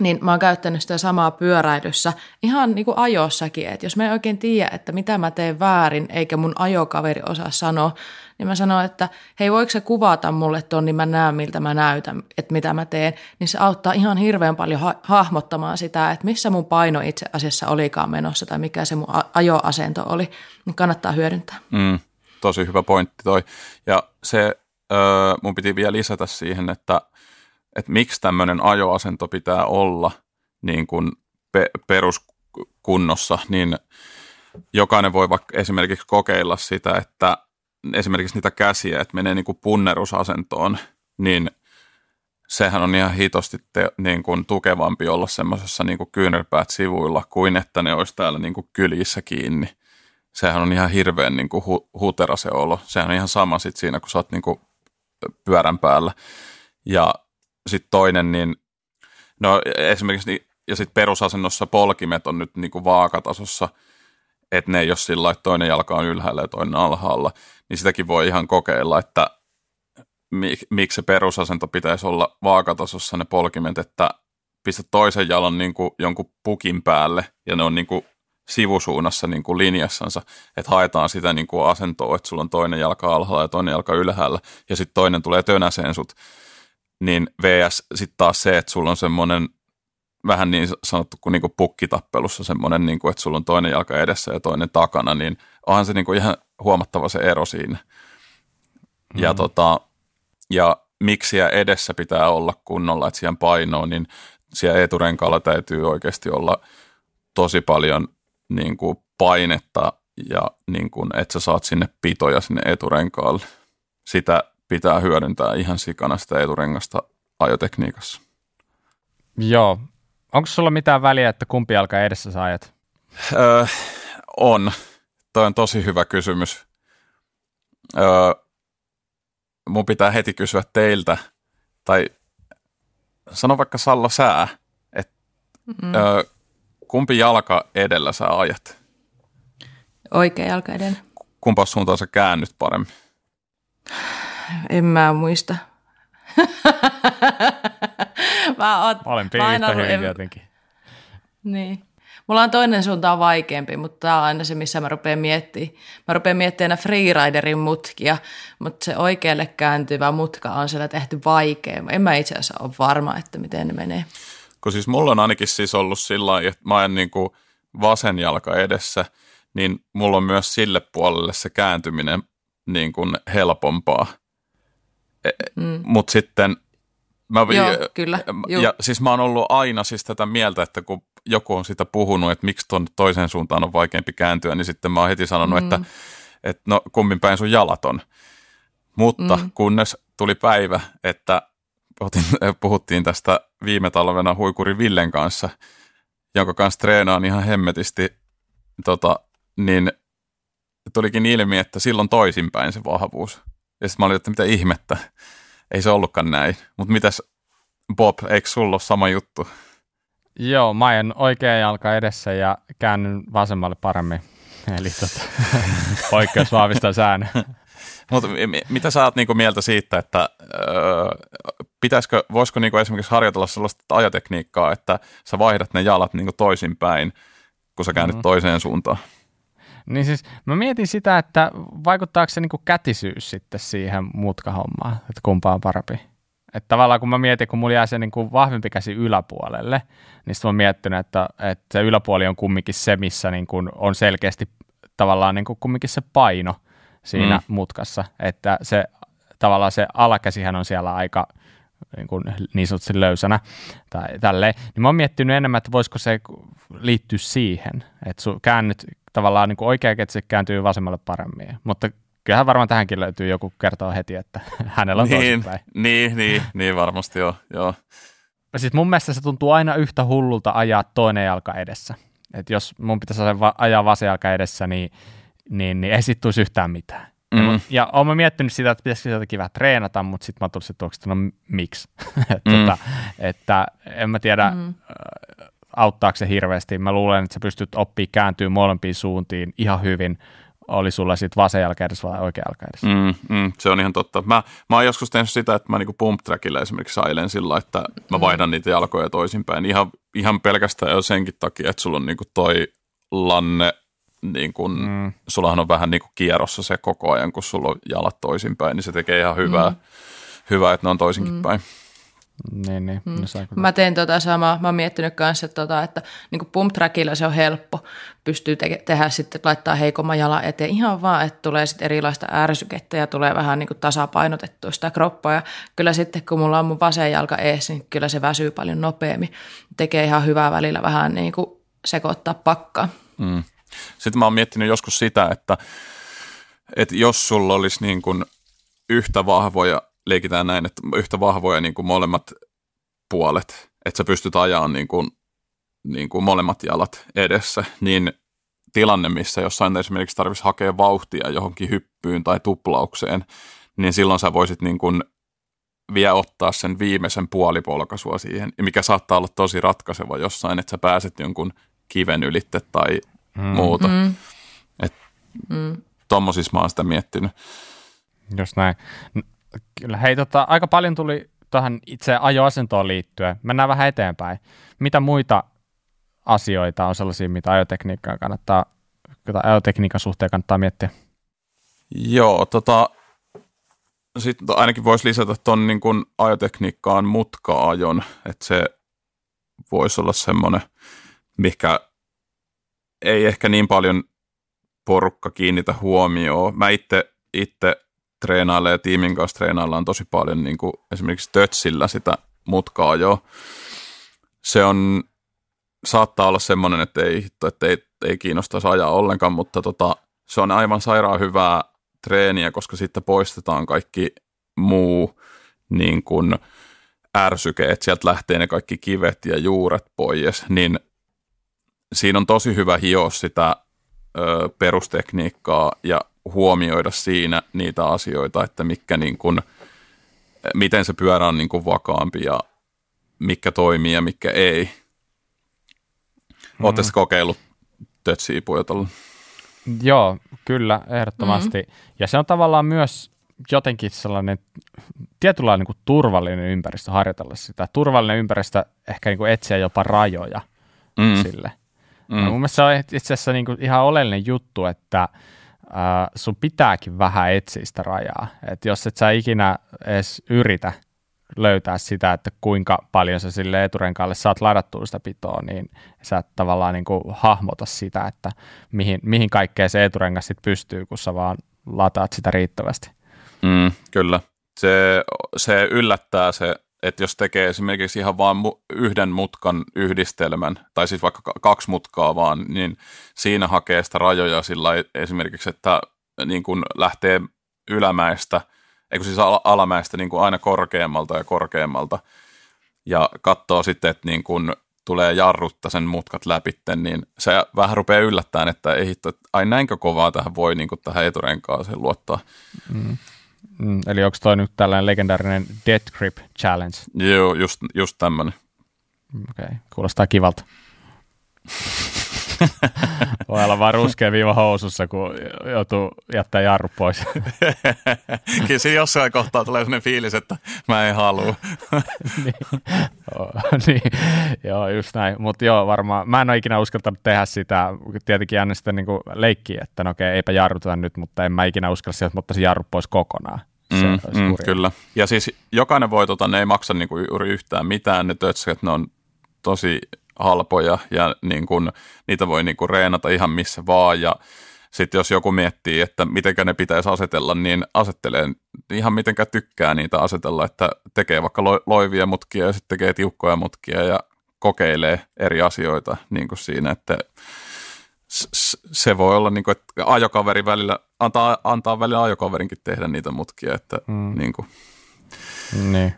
niin mä oon käyttänyt sitä samaa pyöräilyssä ihan niin kuin ajossakin, että jos mä en oikein tiedä, että mitä mä teen väärin, eikä mun ajokaveri osaa sanoa, niin mä sanon, että hei voiko se kuvata mulle ton, niin mä näen miltä mä näytän, että mitä mä teen, niin se auttaa ihan hirveän paljon ha- hahmottamaan sitä, että missä mun paino itse asiassa olikaan menossa tai mikä se mun ajoasento oli, niin kannattaa hyödyntää. Mm, tosi hyvä pointti toi. Ja se, öö, mun piti vielä lisätä siihen, että että miksi tämmöinen ajoasento pitää olla niin kuin pe- peruskunnossa, niin jokainen voi vaikka esimerkiksi kokeilla sitä, että esimerkiksi niitä käsiä, että menee niin kuin punnerusasentoon, niin sehän on ihan hitosti te, niin kuin tukevampi olla semmoisessa niin kyynärpäät sivuilla kuin että ne olisi täällä niin kuin kyljissä kiinni. Sehän on ihan hirveän niin kuin hu, hutera se olo. Sehän on ihan sama sit siinä, kun sä oot niin kuin pyörän päällä. Ja sitten toinen, niin no esimerkiksi niin, ja sitten perusasennossa polkimet on nyt niin kuin vaakatasossa, että ne ei ole sillä että toinen jalka on ylhäällä ja toinen alhaalla, niin sitäkin voi ihan kokeilla, että miksi se perusasento pitäisi olla vaakatasossa ne polkimet, että pistä toisen jalan niin kuin jonkun pukin päälle ja ne on niin kuin sivusuunnassa niin kuin linjassansa, että haetaan sitä niin kuin asentoa, että sulla on toinen jalka alhaalla ja toinen jalka ylhäällä ja sitten toinen tulee tönäseen sut niin VS sitten taas se, että sulla on semmoinen vähän niin sanottu kuin niinku pukkitappelussa semmoinen, niinku, että sulla on toinen jalka edessä ja toinen takana, niin onhan se niinku ihan huomattava se ero siinä. Mm. Ja, tota, ja miksi edessä pitää olla kunnolla, että siihen painoon, niin siellä eturenkaalla täytyy oikeasti olla tosi paljon niin kuin painetta ja niin kuin, että sä saat sinne pitoja sinne eturenkaalle. Sitä pitää hyödyntää ihan sikana sitä eturengasta ajotekniikassa. Joo. Onko sulla mitään väliä, että kumpi alkaa edessä sä ajat? Öö, on. Toi on tosi hyvä kysymys. Öö, mun pitää heti kysyä teiltä, tai sano vaikka Salla sää, että mm. öö, kumpi jalka edellä sä ajat? Oikea jalka edellä. Kumpa suuntaan sä käännyt paremmin? en mä muista. mä oon Molempi yhtä hyvin en... jotenkin. Niin. Mulla on toinen suunta on vaikeampi, mutta tämä on aina se, missä mä rupean miettimään. Mä rupean miettimään freeriderin mutkia, mutta se oikealle kääntyvä mutka on siellä tehty vaikea. En mä itse asiassa ole varma, että miten ne menee. Kun siis mulla on ainakin siis ollut sillä lailla, että mä en niin kuin vasen jalka edessä, niin mulla on myös sille puolelle se kääntyminen niin kuin helpompaa. Mm. Mutta sitten Mä, Joo, kyllä. Ja siis mä oon ollut aina siis tätä mieltä, että kun joku on sitä puhunut, että miksi tuon toiseen suuntaan on vaikeampi kääntyä, niin sitten mä oon heti sanonut, mm. että, että no kummin päin sun jalat on. Mutta mm. kunnes tuli päivä, että puhuttiin tästä viime talvena Huikuri Villen kanssa, jonka kanssa treenaan ihan hemmetisti, tota, niin tulikin ilmi, että silloin toisinpäin se vahvuus. Ja sitten mä olin, että mitä ihmettä, ei se ollutkaan näin. Mutta mitäs Bob, eikö sulla ole sama juttu? Joo, mä ajan oikea jalka edessä ja käännyn vasemmalle paremmin. Eli tota, poikkeus vahvistaa säännön. Mutta mitä sä oot niinku mieltä siitä, että öö, pitäisikö, voisiko niinku esimerkiksi harjoitella sellaista ajatekniikkaa, että sä vaihdat ne jalat niinku toisinpäin, kun sä käännyt mm. toiseen suuntaan? Niin siis mä mietin sitä, että vaikuttaako se niinku kätisyys sitten siihen mutkahommaan, että kumpaa on parempi. Että tavallaan kun mä mietin, kun mulla jää se niinku vahvempi käsi yläpuolelle, niin sitten mä miettinyt, että, että se yläpuoli on kumminkin se, missä niinku on selkeästi tavallaan niinku kumminkin se paino siinä mm. mutkassa, että se tavallaan se alakäsihän on siellä aika niin, kuin niin sanotusti löysänä tai tälleen, niin mä oon miettinyt enemmän, että voisiko se liittyä siihen, että sun käännyt tavallaan niin kuin oikea ketsi kääntyy vasemmalle paremmin, mutta kyllähän varmaan tähänkin löytyy joku kertoa heti, että hänellä on niin, toisinpäin. Niin, niin, niin varmasti joo. joo. Siis mun mielestä se tuntuu aina yhtä hullulta ajaa toinen jalka edessä. Et jos mun pitäisi ajaa vasen jalka edessä, niin, niin, niin ei sitten yhtään mitään. Mm. Ja olen miettinyt sitä, että pitäisikö jotakin vähän treenata, mutta sitten mä tulin sitten että no miksi? että, mm. tota, että en mä tiedä, mm. Auttaako se hirveästi. Mä luulen, että sä pystyt oppimaan kääntyä molempiin suuntiin ihan hyvin, oli sulla sitten vasen jalka edessä vai oikea jalka edessä. Mm, mm, se on ihan totta. Mä, mä oon joskus tehnyt sitä, että mä niinku pump trackilla esimerkiksi sailen sillä, että mä mm. vaihdan niitä jalkoja toisinpäin. Ihan, ihan pelkästään jo senkin takia, että sulla on niinku toi lanne niin kun, mm. sullahan on vähän niin kuin kierrossa se koko ajan, kun sulla on jalat toisinpäin, niin se tekee ihan hyvää, mm. hyvää että ne on toisinkin mm. päin. Niin, niin. Mm. Mä teen tota samaa. Mä oon miettinyt kanssa, että, tota, että niin pump trackilla se on helppo. Pystyy te- tehdä sitten, laittaa heikomman jalan eteen ihan vaan, että tulee sitten erilaista ärsykettä ja tulee vähän niin tasapainotettua sitä kroppaa. Ja kyllä sitten, kun mulla on mun vasen jalka ees, niin kyllä se väsyy paljon nopeammin. Tekee ihan hyvää välillä vähän niin kuin sekoittaa pakkaa. Mm. Sitten mä oon miettinyt joskus sitä, että, että jos sulla olisi niin kuin yhtä vahvoja, leikitään näin, että yhtä vahvoja niin kuin molemmat puolet, että sä pystyt ajamaan niin kuin, niin kuin molemmat jalat edessä, niin tilanne, missä jossain esimerkiksi tarvitsisi hakea vauhtia johonkin hyppyyn tai tuplaukseen, niin silloin sä voisit niin kuin vielä ottaa sen viimeisen puolipolkaisua siihen, mikä saattaa olla tosi ratkaiseva jossain, että sä pääset jonkun kiven ylitte tai mm. muuta. Mm. Et mm. Tommosissa mä oon sitä miettinyt. Jos näin. Kyllä, hei, tota, aika paljon tuli tähän itse ajoasentoon liittyen. Mennään vähän eteenpäin. Mitä muita asioita on sellaisia, mitä ajotekniikkaa kannattaa, ajotekniikan suhteen kannattaa miettiä? Joo, tota, sitten ainakin voisi lisätä tuon niin ajotekniikkaan mutka-ajon, että se voisi olla semmoinen, mikä ei ehkä niin paljon porukka kiinnitä huomioon. Mä itse, itse treenailen ja tiimin kanssa treenaillaan tosi paljon niin kuin esimerkiksi tötsillä sitä mutkaa jo. Se on, saattaa olla semmoinen, että ei, että ei, ei kiinnostaisi ajaa ollenkaan, mutta tota, se on aivan sairaan hyvää treeniä, koska sitten poistetaan kaikki muu niin kuin ärsyke, että sieltä lähtee ne kaikki kivet ja juuret pois, niin siinä on tosi hyvä hioa sitä ö, perustekniikkaa ja huomioida siinä niitä asioita, että mikä niin kuin, miten se pyörä on niin kuin vakaampi ja mikä toimii ja mikä ei. Mm. Oletteko kokeillut tötsiä pujotella? Joo, kyllä, ehdottomasti. Mm-hmm. Ja se on tavallaan myös jotenkin sellainen tietynlainen niin kuin turvallinen ympäristö harjoitella sitä. Turvallinen ympäristö ehkä niin kuin etsiä jopa rajoja mm. sille. Mm. mun mielestä se on itse asiassa niin kuin ihan oleellinen juttu, että äh, sun pitääkin vähän etsiä sitä rajaa. Et jos et sä ikinä edes yritä löytää sitä, että kuinka paljon sä sille eturenkaalle saat ladattua sitä pitoa, niin sä et tavallaan niin kuin hahmota sitä, että mihin, mihin kaikkeen se eturengas sit pystyy, kun sä vaan lataat sitä riittävästi. Mm, kyllä. Se, se yllättää se että jos tekee esimerkiksi ihan vain yhden mutkan yhdistelmän, tai siis vaikka kaksi mutkaa vaan, niin siinä hakee sitä rajoja sillä esimerkiksi, että niin kun lähtee ylämäestä eikö siis alamäestä niin kuin aina korkeammalta ja korkeammalta. Ja katsoo sitten, että niin kuin tulee jarrutta sen mutkat läpi, niin se vähän rupeaa yllättämään, että ei hitto, että ai näinkö kovaa tähän voi niin kuin tähän eturenkaaseen luottaa. Mm. Mm, eli onko toi nyt tällainen legendaarinen Death Grip Challenge? Joo, just, just tämmöinen. Okei, okay. kuulostaa kivalta. Voi olla vaan ruskea viiva housussa, kun joutuu jättää jarru pois. Kyllä siinä jossain kohtaa tulee sellainen fiilis, että mä en halua. niin. niin. Joo, just näin. Mutta joo, varmaan. Mä en ole ikinä uskaltanut tehdä sitä. Tietenkin aina sitten niin leikkiä, että no okei, eipä jarruta nyt, mutta en mä ikinä uskalla sieltä, että ottaisin jarru pois kokonaan. Se mm, mm, kyllä. Ja siis jokainen voi, tota, ne ei maksa niinku juuri yhtään mitään, ne tötsät, ne on tosi halpoja ja niin kun, niitä voi niin kun reenata ihan missä vaan ja sitten jos joku miettii, että miten ne pitäisi asetella, niin asettelee ihan mitenkä tykkää niitä asetella, että tekee vaikka loivia mutkia ja sitten tekee tiukkoja mutkia ja kokeilee eri asioita niin kuin siinä, että se voi olla niin kuin, että ajokaveri välillä, antaa, antaa välillä ajokaverinkin tehdä niitä mutkia, että mm. niin kuin. Niin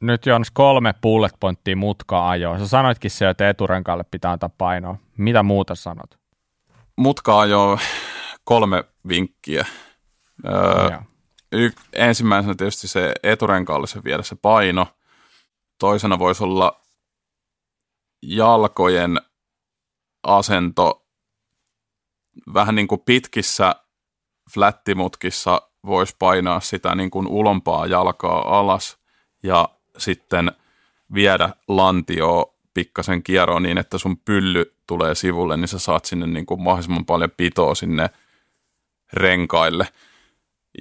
nyt Jons kolme bullet pointtia mutka ajoa. Sä sanoitkin se, että eturenkaalle pitää antaa painoa. Mitä muuta sanot? Mutka ajoa kolme vinkkiä. Öö, y- ensimmäisenä tietysti se eturenkaalle se viedä se paino. Toisena voisi olla jalkojen asento vähän niin kuin pitkissä flättimutkissa voisi painaa sitä niin kuin ulompaa jalkaa alas ja sitten viedä lantioa pikkasen kierroon niin, että sun pylly tulee sivulle, niin sä saat sinne niin kuin mahdollisimman paljon pitoa sinne renkaille.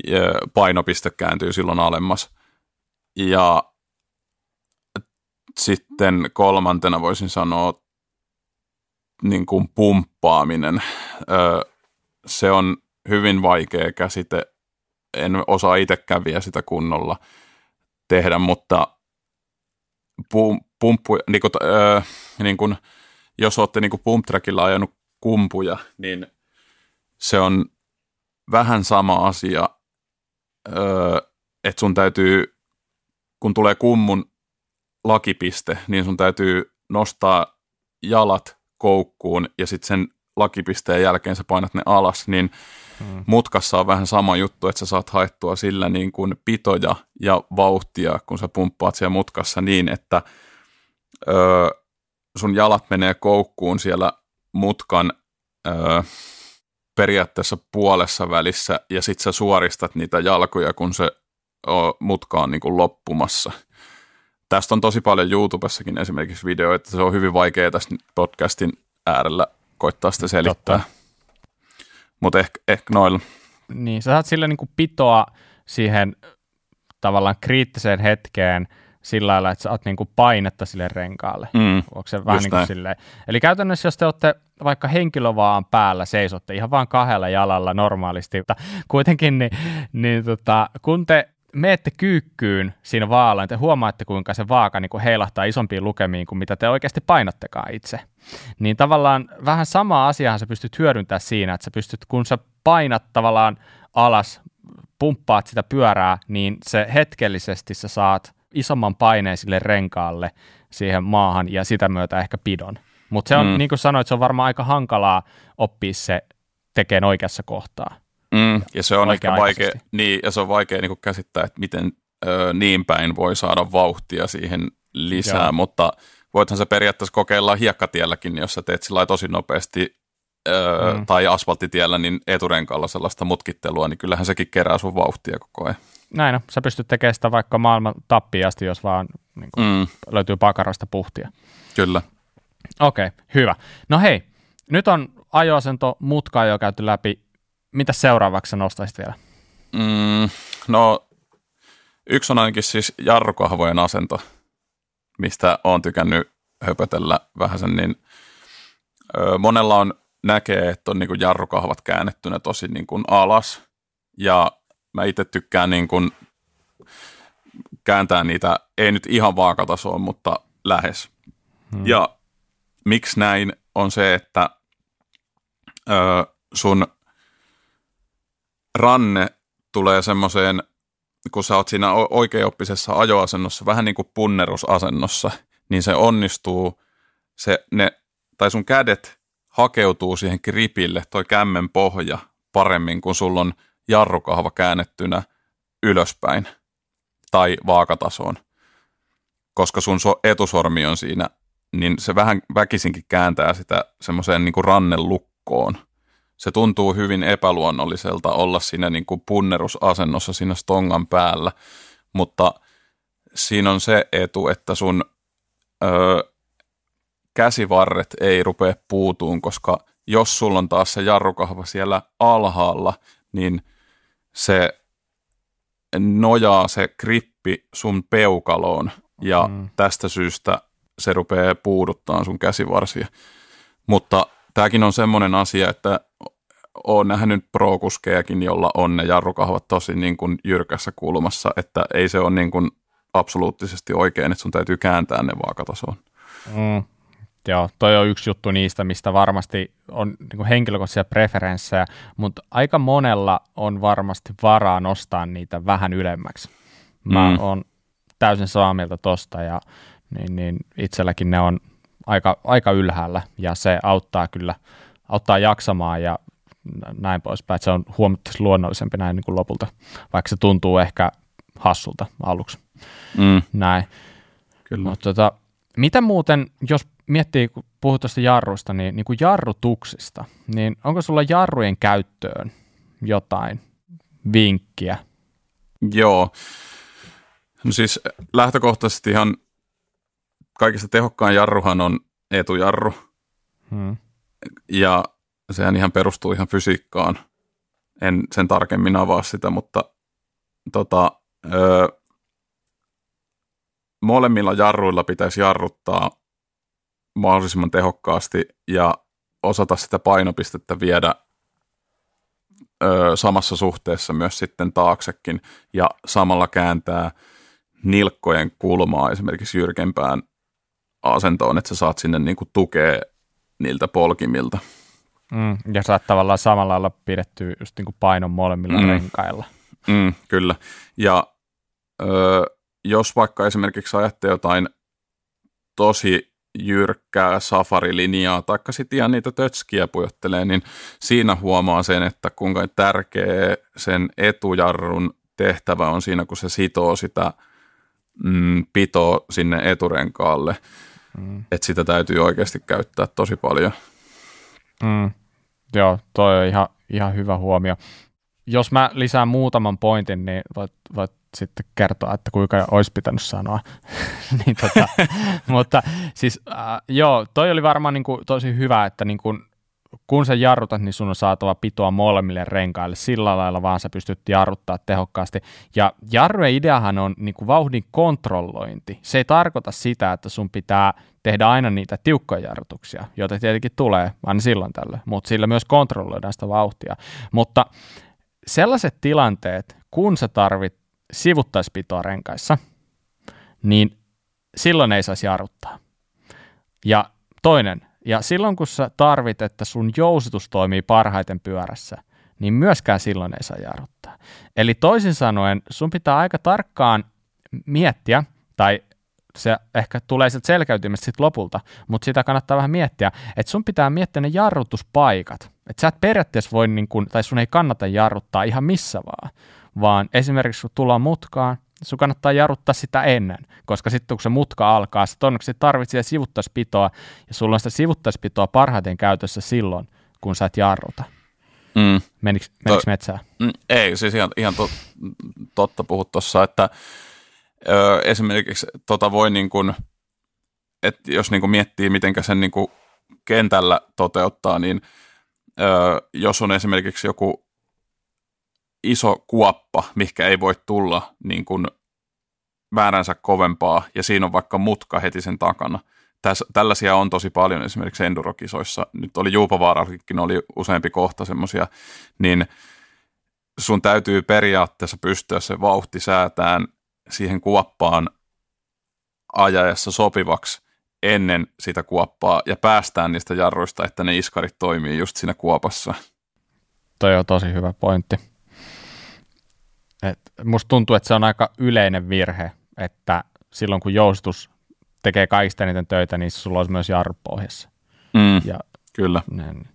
Ja painopiste kääntyy silloin alemmas. Ja sitten kolmantena voisin sanoa niin kuin pumppaaminen. Se on hyvin vaikea käsite. En osaa itsekään vielä sitä kunnolla tehdä, mutta pum, pumppu, niin kuin, öö, niin kuin, jos olette niin pump ajanut kumpuja, niin se on vähän sama asia, öö, että sun täytyy, kun tulee kummun lakipiste, niin sun täytyy nostaa jalat koukkuun ja sitten sen lakipisteen jälkeen sä painat ne alas, niin hmm. mutkassa on vähän sama juttu, että sä saat haettua sillä niin kuin pitoja ja vauhtia, kun sä pumppaat siellä mutkassa niin, että öö, sun jalat menee koukkuun siellä mutkan öö, periaatteessa puolessa välissä ja sit sä suoristat niitä jalkoja, kun se mutka on niin kuin loppumassa. Tästä on tosi paljon YouTubessakin esimerkiksi videoita, se on hyvin vaikea tässä podcastin äärellä koittaa sitä selittää. Mutta ehkä, ehkä noilla. Niin, sä saat sille niin kuin pitoa siihen tavallaan kriittiseen hetkeen sillä lailla, että sä oot niin kuin painetta sille renkaalle. Mm, Onko se vähän niin kuin silleen? Eli käytännössä, jos te olette vaikka henkilövaan päällä, seisotte ihan vain kahdella jalalla normaalisti, mutta kuitenkin, niin, niin tota, kun te meette kyykkyyn siinä vaalla, niin te huomaatte, kuinka se vaaka niin kuin heilahtaa isompiin lukemiin kuin mitä te oikeasti painattekaan itse. Niin tavallaan vähän sama asiahan sä pystyt hyödyntämään siinä, että sä pystyt, kun sä painat tavallaan alas, pumppaat sitä pyörää, niin se hetkellisesti sä saat isomman paineen sille renkaalle siihen maahan ja sitä myötä ehkä pidon. Mutta se on, mm. niin kuin sanoit, se on varmaan aika hankalaa oppia se tekemään oikeassa kohtaa. Mm, ja se on ehkä vaikea, niin, ja se on vaikea niin käsittää, että miten ö, niin päin voi saada vauhtia siihen lisää, Joo. mutta voithan se periaatteessa kokeilla hiekkatielläkin, jos sä teet sillä tosi nopeasti ö, mm. tai asfalttitiellä, niin eturenkaalla sellaista mutkittelua, niin kyllähän sekin kerää sun vauhtia koko ajan. Näin on. Sä pystyt tekemään sitä vaikka maailman tappiasti, jos vaan niin kuin, mm. löytyy pakarasta puhtia. Kyllä. Okei, okay, hyvä. No hei, nyt on ajoasento mutka jo käyty läpi mitä seuraavaksi nostaisit vielä? Mm, no, yksi on ainakin siis jarrukahvojen asento, mistä on tykännyt höpötellä vähän sen, niin ö, monella on näkee, että on niin kuin jarrukahvat käännettynä tosi niin kuin alas, ja mä itse tykkään niin kuin kääntää niitä, ei nyt ihan vaakatasoon, mutta lähes. Hmm. Ja miksi näin on se, että ö, sun ranne tulee semmoiseen kun sä oot siinä oikeaoppisessa ajoasennossa, vähän niin kuin punnerusasennossa, niin se onnistuu, se, ne, tai sun kädet hakeutuu siihen gripille, toi kämmen pohja, paremmin, kun sulla on jarrukahva käännettynä ylöspäin tai vaakatasoon. Koska sun etusormi on siinä, niin se vähän väkisinkin kääntää sitä semmoiseen niin kuin rannelukkoon. Se tuntuu hyvin epäluonnolliselta olla siinä niin kuin punnerusasennossa siinä stongan päällä, mutta siinä on se etu, että sun öö, käsivarret ei rupea puutuun, koska jos sulla on taas se jarrukahva siellä alhaalla, niin se nojaa se krippi sun peukaloon ja mm. tästä syystä se rupeaa puuduttaa sun käsivarsia. Mutta tämäkin on semmoinen asia, että olen nähnyt pro jolla on ne jarrukahvat tosi niin kuin jyrkässä kulmassa, että ei se ole niin kuin absoluuttisesti oikein, että sun täytyy kääntää ne vaakatasoon. Mm. Joo, toi on yksi juttu niistä, mistä varmasti on niin kuin henkilökohtaisia preferenssejä, mutta aika monella on varmasti varaa nostaa niitä vähän ylemmäksi. Mä mm. oon täysin samaa mieltä tosta ja niin, niin itselläkin ne on aika, aika ylhäällä ja se auttaa kyllä, auttaa jaksamaan ja näin poispäin, että se on huomattavasti luonnollisempi näin niin kuin lopulta, vaikka se tuntuu ehkä hassulta aluksi. Mm. Näin. Kyllä. Mutta tota, mitä muuten, jos miettii, kun puhut tuosta jarrusta, niin, niin kuin jarrutuksista, niin onko sulla jarrujen käyttöön jotain vinkkiä? Joo. No siis lähtökohtaisesti ihan kaikista tehokkaan jarruhan on etujarru. Hmm. Ja sehän ihan perustuu ihan fysiikkaan. En sen tarkemmin avaa sitä, mutta tota, öö, molemmilla jarruilla pitäisi jarruttaa mahdollisimman tehokkaasti ja osata sitä painopistettä viedä ö, samassa suhteessa myös sitten taaksekin ja samalla kääntää nilkkojen kulmaa esimerkiksi jyrkempään asentoon, että sä saat sinne niin kuin tukea niiltä polkimilta. Mm, ja saat tavallaan samalla lailla pidettyä just niin kuin painon molemmilla mm. renkailla. Mm, kyllä. Ja ö, jos vaikka esimerkiksi ajatte jotain tosi jyrkkää safarilinjaa, taikka sitten ihan niitä tötskiä pujottelee, niin siinä huomaa sen, että kuinka tärkeä sen etujarrun tehtävä on siinä, kun se sitoo sitä mm, pitoa sinne eturenkaalle. Mm. Että sitä täytyy oikeasti käyttää tosi paljon. Mm. Joo, toi on ihan, ihan hyvä huomio. Jos mä lisään muutaman pointin, niin voit, voit sitten kertoa, että kuinka olisi pitänyt sanoa. niin tota, mutta siis äh, joo, toi oli varmaan niin kuin, tosi hyvä, että niin kuin, kun sä jarrutat, niin sun on saatava pitoa molemmille renkaille. Sillä lailla vaan sä pystyt jarruttaa tehokkaasti. Ja jarrujen ideahan on niin kuin vauhdin kontrollointi. Se ei tarkoita sitä, että sun pitää tehdä aina niitä tiukkoja jarrutuksia, joita tietenkin tulee aina silloin tällöin, mutta sillä myös kontrolloidaan sitä vauhtia. Mutta sellaiset tilanteet, kun sä tarvit sivuttaispitoa renkaissa, niin silloin ei saisi jarruttaa. Ja toinen, ja silloin kun sä tarvit, että sun jousitus toimii parhaiten pyörässä, niin myöskään silloin ei saa jarruttaa. Eli toisin sanoen, sun pitää aika tarkkaan miettiä, tai se ehkä tulee sieltä selkäytymästä sitten lopulta, mutta sitä kannattaa vähän miettiä, että sun pitää miettiä ne jarrutuspaikat. Että sä et periaatteessa voi, niin kun, tai sun ei kannata jarruttaa ihan missä vaan, vaan esimerkiksi kun tullaan mutkaan, sun kannattaa jarruttaa sitä ennen, koska sitten kun se mutka alkaa, se todennäköisesti tarvitsee sivuttaispitoa, ja sulla on sitä sivuttaispitoa parhaiten käytössä silloin, kun sä et jarruta. Mm. Menikö, menikö to, metsään? Mm, ei, siis ihan, ihan to, totta puhut tuossa, että ö, esimerkiksi tota voi niin kuin, että jos niin kuin miettii, miten sen niin kuin kentällä toteuttaa, niin ö, jos on esimerkiksi joku iso kuoppa, mikä ei voi tulla niin kuin vääränsä kovempaa, ja siinä on vaikka mutka heti sen takana. Täs, tällaisia on tosi paljon esimerkiksi endurokisoissa. Nyt oli Juupavaarallakin oli useampi kohta semmoisia, niin sun täytyy periaatteessa pystyä se vauhti säätään siihen kuoppaan ajaessa sopivaksi ennen sitä kuoppaa ja päästään niistä jarruista, että ne iskarit toimii just siinä kuopassa. Toi on tosi hyvä pointti. Et musta tuntuu, että se on aika yleinen virhe, että silloin kun joustus tekee kaikista eniten töitä, niin sulla olisi myös jarru pohjassa. Mm, ja, kyllä. Näin.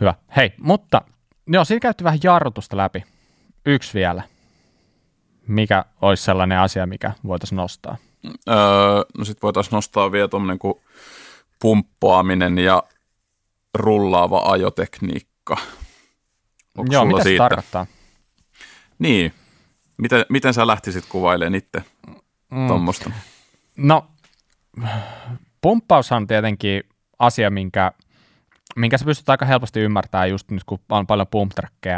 Hyvä. Hei, mutta joo, siinä käytti vähän jarrutusta läpi. Yksi vielä. Mikä olisi sellainen asia, mikä voitaisiin nostaa? Öö, no sitten voitaisiin nostaa vielä tuommoinen kuin pumppaaminen ja rullaava ajotekniikka. Onko Joo, mitä se tarkoittaa? Niin, miten, miten sä lähtisit kuvailemaan itse mm. tuommoista? No, pumppaushan on tietenkin asia, minkä, minkä sä pystyt aika helposti ymmärtämään just nyt, kun on paljon pump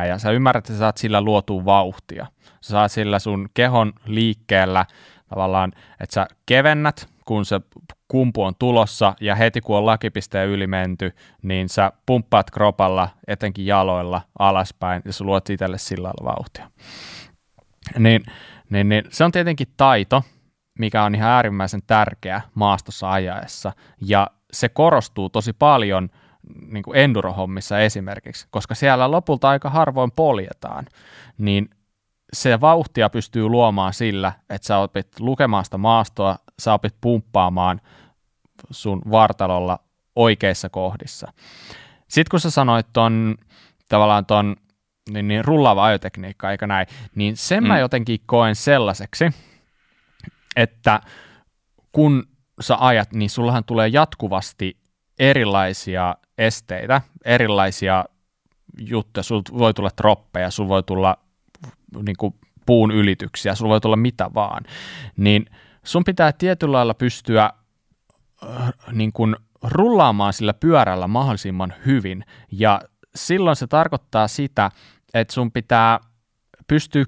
ja sä ymmärrät, että sä saat sillä luotua vauhtia. Sä saat sillä sun kehon liikkeellä tavallaan, että sä kevennät, kun se kumpu on tulossa ja heti kun on lakipisteen yli menty, niin sä pumppaat kropalla, etenkin jaloilla alaspäin ja sä luot itselle sillä lailla vauhtia. Niin, niin, niin, se on tietenkin taito, mikä on ihan äärimmäisen tärkeä maastossa ajaessa ja se korostuu tosi paljon niin kuin endurohommissa esimerkiksi, koska siellä lopulta aika harvoin poljetaan, niin se vauhtia pystyy luomaan sillä, että sä opit lukemaan sitä maastoa, sä opit pumppaamaan sun vartalolla oikeissa kohdissa. Sitten kun sä sanoit ton tavallaan ton niin, niin rullaava ajotekniikka, eikä näin, niin sen mm. mä jotenkin koen sellaiseksi, että kun sä ajat, niin sullahan tulee jatkuvasti erilaisia esteitä, erilaisia juttuja, sulla voi tulla troppeja, sulla voi tulla niin kuin puun ylityksiä, sulla voi tulla mitä vaan, niin sun pitää tietyllä lailla pystyä äh, niin kuin rullaamaan sillä pyörällä mahdollisimman hyvin, ja silloin se tarkoittaa sitä, että sun pitää pystyä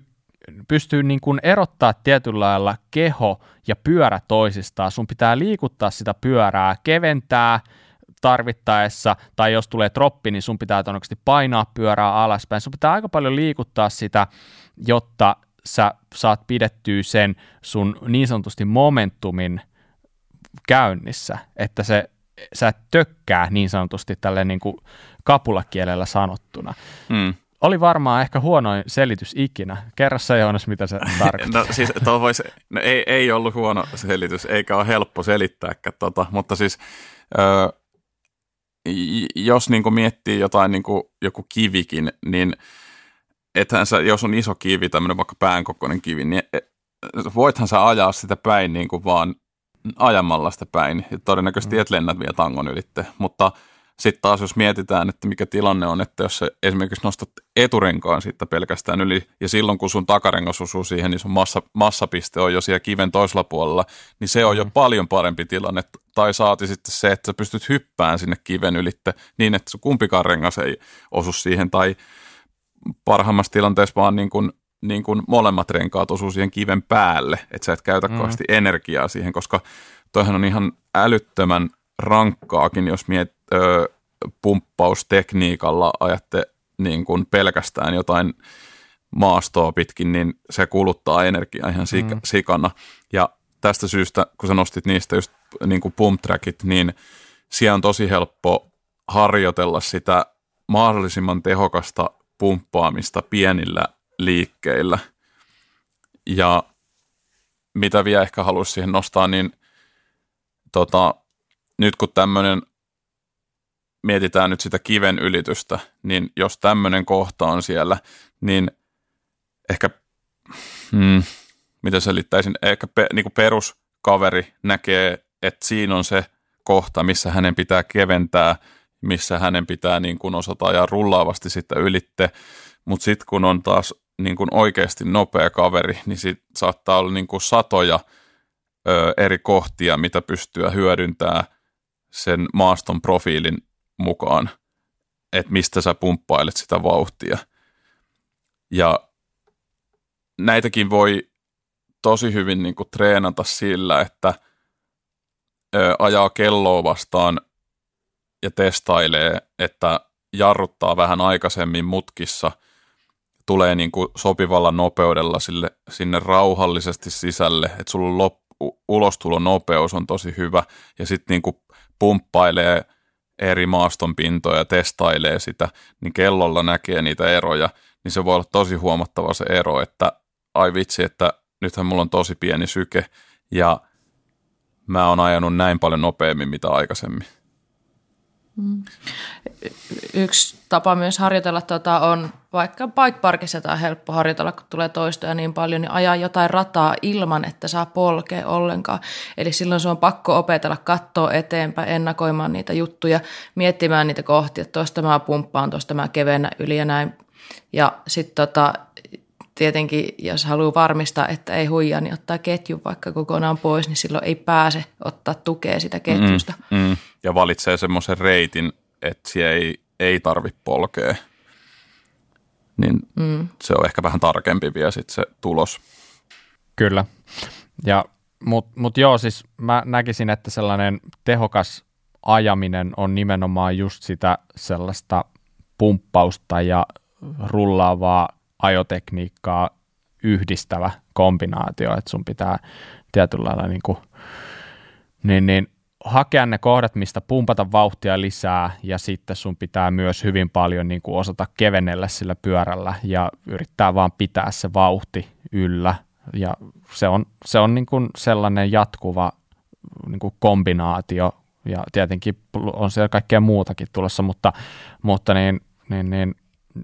pystyy niin kuin erottaa tietyllä lailla keho ja pyörä toisistaan. Sun pitää liikuttaa sitä pyörää, keventää tarvittaessa, tai jos tulee troppi, niin sun pitää todennäköisesti painaa pyörää alaspäin. Sun pitää aika paljon liikuttaa sitä, jotta sä saat pidettyä sen sun niin sanotusti momentumin käynnissä, että se sä tökkää niin sanotusti tälle niin kuin kapulakielellä sanottuna. Mm oli varmaan ehkä huonoin selitys ikinä. Kerro se Joonas, mitä se tarkoittaa. no siis vois, no, ei, ei ollut huono selitys, eikä ole helppo selittääkään tota, mutta siis ö, jos niin kuin miettii jotain niin kuin joku kivikin, niin ethän sä, jos on iso kivi, tämmöinen vaikka päänkokoinen kivi, niin e, voithan sä ajaa sitä päin niin kuin vaan ajamalla sitä päin. Ja todennäköisesti mm. et lennät vielä tangon ylitte, mutta – sitten taas jos mietitään, että mikä tilanne on, että jos sä esimerkiksi nostat eturenkaan siitä pelkästään yli, ja silloin kun sun takarengas osuu siihen, niin sun massa, massapiste on jo siellä kiven toisella puolella, niin se on jo mm. paljon parempi tilanne. Tai saati sitten se, että sä pystyt hyppään sinne kiven ylitte niin, että sun kumpikaan rengas ei osu siihen, tai parhaimmassa tilanteessa vaan niin kuin, niin kuin molemmat renkaat osuu siihen kiven päälle, että sä et käytä mm. kovasti energiaa siihen, koska toihan on ihan älyttömän rankkaakin, jos miet, ö, pumppaustekniikalla ajatte niin kuin pelkästään jotain maastoa pitkin, niin se kuluttaa energiaa ihan sik- mm. sikana. Ja tästä syystä, kun sä nostit niistä just niin kuin pump trackit, niin siellä on tosi helppo harjoitella sitä mahdollisimman tehokasta pumppaamista pienillä liikkeillä. Ja mitä vielä ehkä haluaisin siihen nostaa, niin tota, nyt kun tämmöinen, mietitään nyt sitä kiven ylitystä, niin jos tämmöinen kohta on siellä, niin ehkä, hmm, mitä selittäisin, ehkä pe, niin kuin peruskaveri näkee, että siinä on se kohta, missä hänen pitää keventää, missä hänen pitää niin kuin osata ajaa rullaavasti sitä ylitte, mutta sitten kun on taas niin kuin oikeasti nopea kaveri, niin sit saattaa olla niin kuin satoja ö, eri kohtia, mitä pystyä hyödyntämään sen maaston profiilin mukaan, että mistä sä pumppailet sitä vauhtia. Ja näitäkin voi tosi hyvin niin kuin treenata sillä, että ö, ajaa kelloa vastaan ja testailee, että jarruttaa vähän aikaisemmin mutkissa, tulee niin kuin sopivalla nopeudella sille, sinne rauhallisesti sisälle, että sulla lop, ulostulonopeus on tosi hyvä ja sitten niin pumppailee eri maaston pintoja, testailee sitä, niin kellolla näkee niitä eroja, niin se voi olla tosi huomattava se ero, että ai vitsi, että nythän mulla on tosi pieni syke ja mä oon ajanut näin paljon nopeammin mitä aikaisemmin. Mm. Yksi tapa myös harjoitella tuota on vaikka bike parkissa tai helppo harjoitella, kun tulee toistoja niin paljon, niin ajaa jotain rataa ilman, että saa polkea ollenkaan. Eli silloin se on pakko opetella katsoa eteenpäin, ennakoimaan niitä juttuja, miettimään niitä kohtia, että tuosta mä pumppaan, tuosta mä kevennä yli ja näin. Ja sitten tota, tietenkin, jos haluaa varmistaa, että ei huijaa, niin ottaa ketju vaikka kokonaan pois, niin silloin ei pääse ottaa tukea sitä ketjusta. Mm, mm. Ja valitsee semmoisen reitin, että siellä ei, ei tarvitse polkea. Niin mm. se on ehkä vähän tarkempi vielä sit se tulos. Kyllä. Ja, Mutta mut joo, siis mä näkisin, että sellainen tehokas ajaminen on nimenomaan just sitä sellaista pumppausta ja rullaavaa ajotekniikkaa yhdistävä kombinaatio, että sun pitää tietyllä lailla niin kuin, niin, niin hakea ne kohdat, mistä pumpata vauhtia lisää ja sitten sun pitää myös hyvin paljon niin kuin osata kevennellä sillä pyörällä ja yrittää vaan pitää se vauhti yllä. Ja se on, se on niin kuin sellainen jatkuva niin kuin kombinaatio ja tietenkin on siellä kaikkea muutakin tulossa, mutta, mutta niin, niin, niin,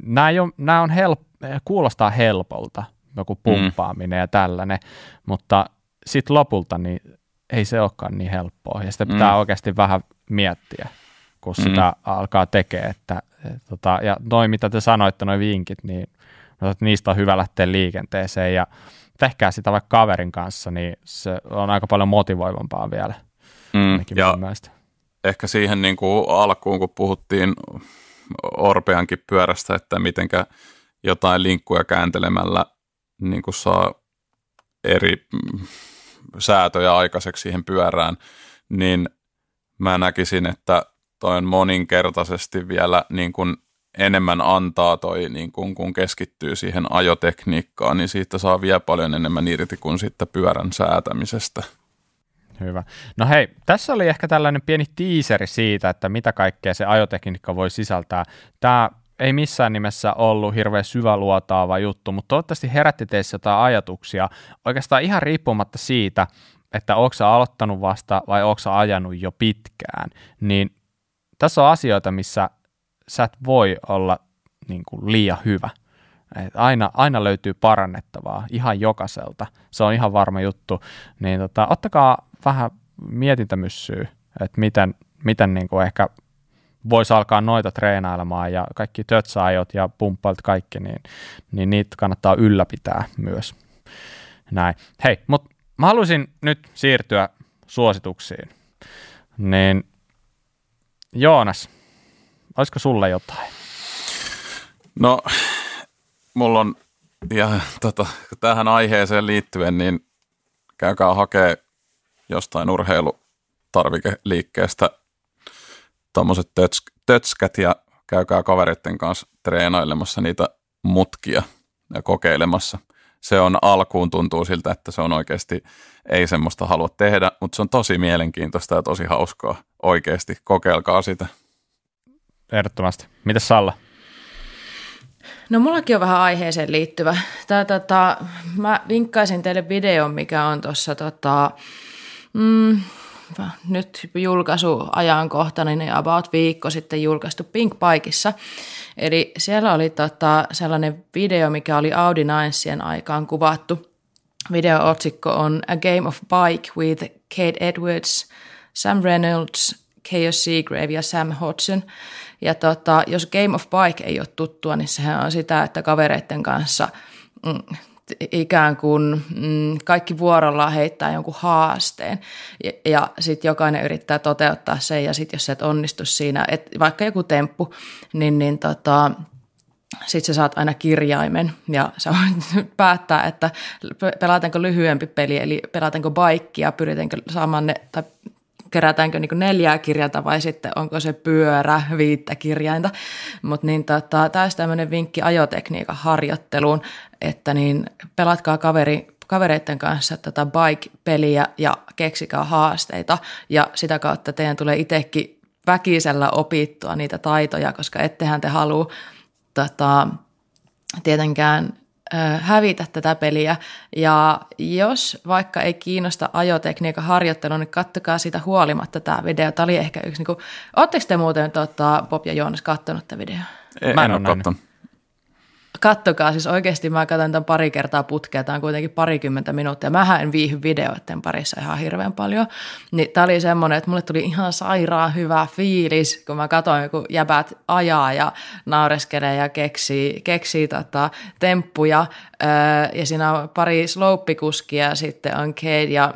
nämä, ei ole, nämä on help, kuulostaa helpolta, joku mm. pumppaaminen mm. ja tällainen, mutta sitten lopulta niin ei se olekaan niin helppoa ja sitä pitää mm. oikeasti vähän miettiä, kun mm. sitä alkaa tekemään. Että, et, tota, ja noin, mitä te sanoitte, noin vinkit, niin niistä on hyvä lähteä liikenteeseen ja tehkää sitä vaikka kaverin kanssa, niin se on aika paljon motivoivampaa vielä. Mm. Ja ehkä siihen niin kuin alkuun, kun puhuttiin Orpeankin pyörästä, että mitenkä jotain linkkuja kääntelemällä niin kuin saa eri säätöjä aikaiseksi siihen pyörään, niin mä näkisin, että toi on moninkertaisesti vielä niin kuin enemmän antaa toi, niin kuin, kun keskittyy siihen ajotekniikkaan, niin siitä saa vielä paljon enemmän irti kuin sitten pyörän säätämisestä. Hyvä. No hei, tässä oli ehkä tällainen pieni tiiseri siitä, että mitä kaikkea se ajotekniikka voi sisältää. Tämä ei missään nimessä ollut hirveän syväluotaava juttu, mutta toivottavasti herätti teissä jotain ajatuksia, oikeastaan ihan riippumatta siitä, että onko sä aloittanut vasta vai onko sä ajanut jo pitkään, niin tässä on asioita, missä sä et voi olla niin kuin liian hyvä. Et aina, aina löytyy parannettavaa ihan jokaiselta, se on ihan varma juttu, niin tota, ottakaa vähän mietintämyssyä, että miten, miten niin kuin ehkä voisi alkaa noita treenailemaan ja kaikki tötsäajot ja pumppailut kaikki, niin, niin niitä kannattaa ylläpitää myös. Näin. Hei, mutta mä haluaisin nyt siirtyä suosituksiin. Niin Joonas, olisiko sulle jotain? No, mulla on, ja tota, tähän aiheeseen liittyen, niin käykää hakee jostain urheilutarvikeliikkeestä tuommoiset tötskät ja käykää kavereiden kanssa treenailemassa niitä mutkia ja kokeilemassa. Se on alkuun tuntuu siltä, että se on oikeasti, ei semmoista halua tehdä, mutta se on tosi mielenkiintoista ja tosi hauskaa oikeasti. Kokeilkaa sitä. Ehdottomasti. Mitäs Salla? No mullakin on vähän aiheeseen liittyvä. Tää, tota, mä vinkkaisin teille videon, mikä on tuossa tota, mm, nyt julkaisuajankohtainen niin about viikko sitten julkaistu Pink Bikeissa. Eli siellä oli tota, sellainen video, mikä oli Audi Ninesien aikaan kuvattu. Video-otsikko on A Game of Bike with Kate Edwards, Sam Reynolds, Chaos Seagrave ja Sam Hodgson. Ja tota, jos Game of Bike ei ole tuttua, niin sehän on sitä, että kavereiden kanssa mm, ikään kuin mm, kaikki vuorollaan heittää jonkun haasteen. Ja, ja sitten jokainen yrittää toteuttaa sen ja sitten jos et onnistu siinä, et vaikka joku temppu, niin, niin tota, sitten sä saat aina kirjaimen ja sä voit päättää, että pelataanko lyhyempi peli, eli pelataanko baikkia, pyritäänkö saamaan ne, tai kerätäänkö niin neljää kirjainta vai sitten onko se pyörä viittä kirjainta. Mutta niin tota, tämä tämmöinen vinkki ajotekniikan harjoitteluun, että niin pelatkaa kaveri, kavereiden kanssa tätä bike-peliä ja keksikää haasteita ja sitä kautta teidän tulee itsekin väkisellä opittua niitä taitoja, koska ettehän te halua tota, tietenkään hävitä tätä peliä. Ja jos vaikka ei kiinnosta ajotekniikan harjoittelu, niin kattokaa siitä huolimatta tämä video. Tämä oli ehkä yksi, niin kuin, ootteko te muuten tota, Bob ja Joonas kattonut tätä videoa? En, Mä en, en ole katsonut. Kattokaa, siis oikeasti mä katson tämän pari kertaa putkea, tämä on kuitenkin parikymmentä minuuttia. Mähän en viihy videoiden parissa ihan hirveän paljon. Niin tää oli semmoinen, että mulle tuli ihan sairaan hyvä fiilis, kun mä katsoin, kun jäbät ajaa ja naureskelee ja keksii, keksii tota, temppuja. Öö, ja siinä on pari slouppikuskia, sitten on Kate ja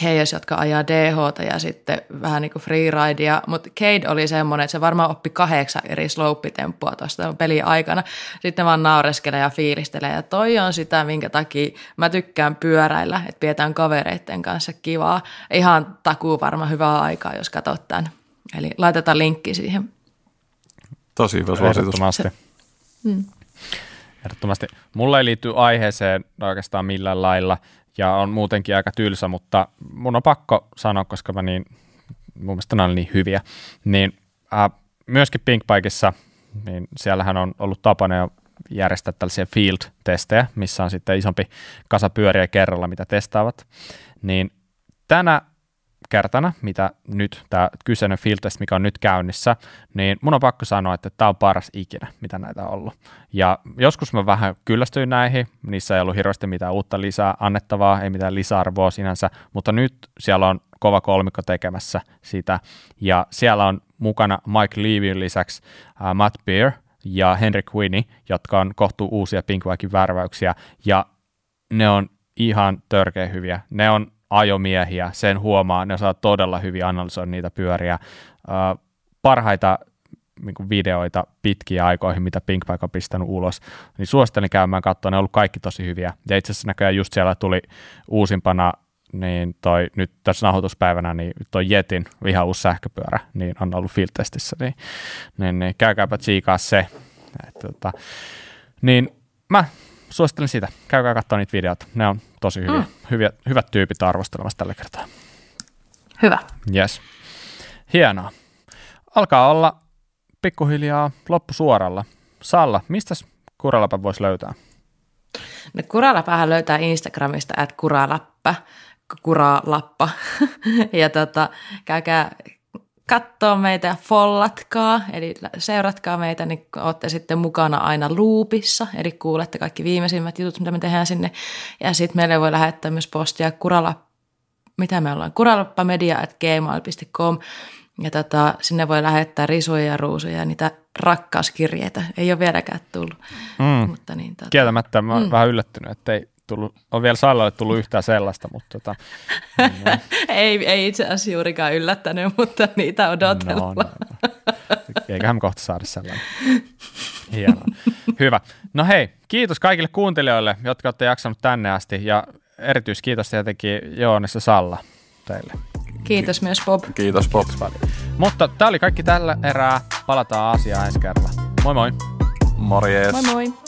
Chaos, jotka ajaa dh ja sitten vähän niin kuin freeridea, mutta Cade oli semmoinen, että se varmaan oppi kahdeksan eri slope-temppua tuosta pelin aikana. Sitten vaan naureskelee ja fiilistelee ja toi on sitä, minkä takia mä tykkään pyöräillä, että pidetään kavereiden kanssa kivaa. Ihan takuu varma hyvää aikaa, jos katsot tämän. Eli laitetaan linkki siihen. Tosi hyvä suositus. Ehdottomasti. Hmm. Ehdottomasti. Mulla ei liity aiheeseen oikeastaan millään lailla ja on muutenkin aika tylsä, mutta mun on pakko sanoa, koska mä niin, mun mielestä ne on niin hyviä, niin äh, myöskin Pinkbikeissa, niin siellähän on ollut tapana jo järjestää tällaisia field-testejä, missä on sitten isompi kasa pyöriä kerralla, mitä testaavat, niin tänä kertana, mitä nyt tämä kyseinen field test, mikä on nyt käynnissä, niin mun on pakko sanoa, että tämä on paras ikinä, mitä näitä on ollut. Ja joskus mä vähän kyllästyin näihin, niissä ei ollut hirveästi mitään uutta lisää annettavaa, ei mitään lisäarvoa sinänsä, mutta nyt siellä on kova kolmikko tekemässä sitä, ja siellä on mukana Mike Levin lisäksi uh, Matt Beer ja Henry Quinney, jotka on kohtu uusia Pinkwaikin värväyksiä, ja ne on ihan törkeä hyviä. Ne on ajomiehiä, sen huomaa, ne osaa todella hyvin analysoida niitä pyöriä. Uh, parhaita niin videoita pitkiä aikoihin, mitä Pinkbike on pistänyt ulos, niin suosittelen käymään katsoa, ne on ollut kaikki tosi hyviä. Ja itse asiassa näköjään just siellä tuli uusimpana niin toi, nyt tässä nauhoituspäivänä, niin toi Jetin ihan uusi sähköpyörä, niin on ollut filtestissä, niin, niin, niin käykääpä tsiikaa se. Et, tota, niin mä suosittelen sitä. Käykää katsoa niitä videoita. Ne on tosi hyviä. Mm. hyviä hyvät tyypit arvostelemassa tällä kertaa. Hyvä. Yes. Hienoa. Alkaa olla pikkuhiljaa loppusuoralla. Salla, mistä Kuralappa voisi löytää? No Kuralappahan löytää Instagramista, että kuralappa, kuralappa. ja tota, käykää katsoa meitä, follatkaa, eli seuratkaa meitä, niin olette sitten mukana aina loopissa, eli kuulette kaikki viimeisimmät jutut, mitä me tehdään sinne. Ja sitten meille voi lähettää myös postia kurala, mitä me ollaan, kuralappamedia.gmail.com, ja tota, sinne voi lähettää risuja ja ruusuja ja niitä rakkauskirjeitä. Ei ole vieläkään tullut. Mm. Mutta niin, tota... Kieltämättä mä oon mm. vähän yllättynyt, että ei tullut, on vielä Sallalle tullut yhtään sellaista, mutta tota, ei, ei itse asiassa juurikaan yllättänyt, mutta niitä odotellaan. No, no, no. Eiköhän kohta saada sellainen. Hienoa. Hyvä. No hei, kiitos kaikille kuuntelijoille, jotka olette jaksanut tänne asti ja erityiskiitos tietenkin Joonis ja Salla teille. Kiitos myös Bob. Kiitos Bob. Mutta tämä oli kaikki tällä erää. Palataan asiaan ensi kerralla. Moi moi. Morjes. Moi moi.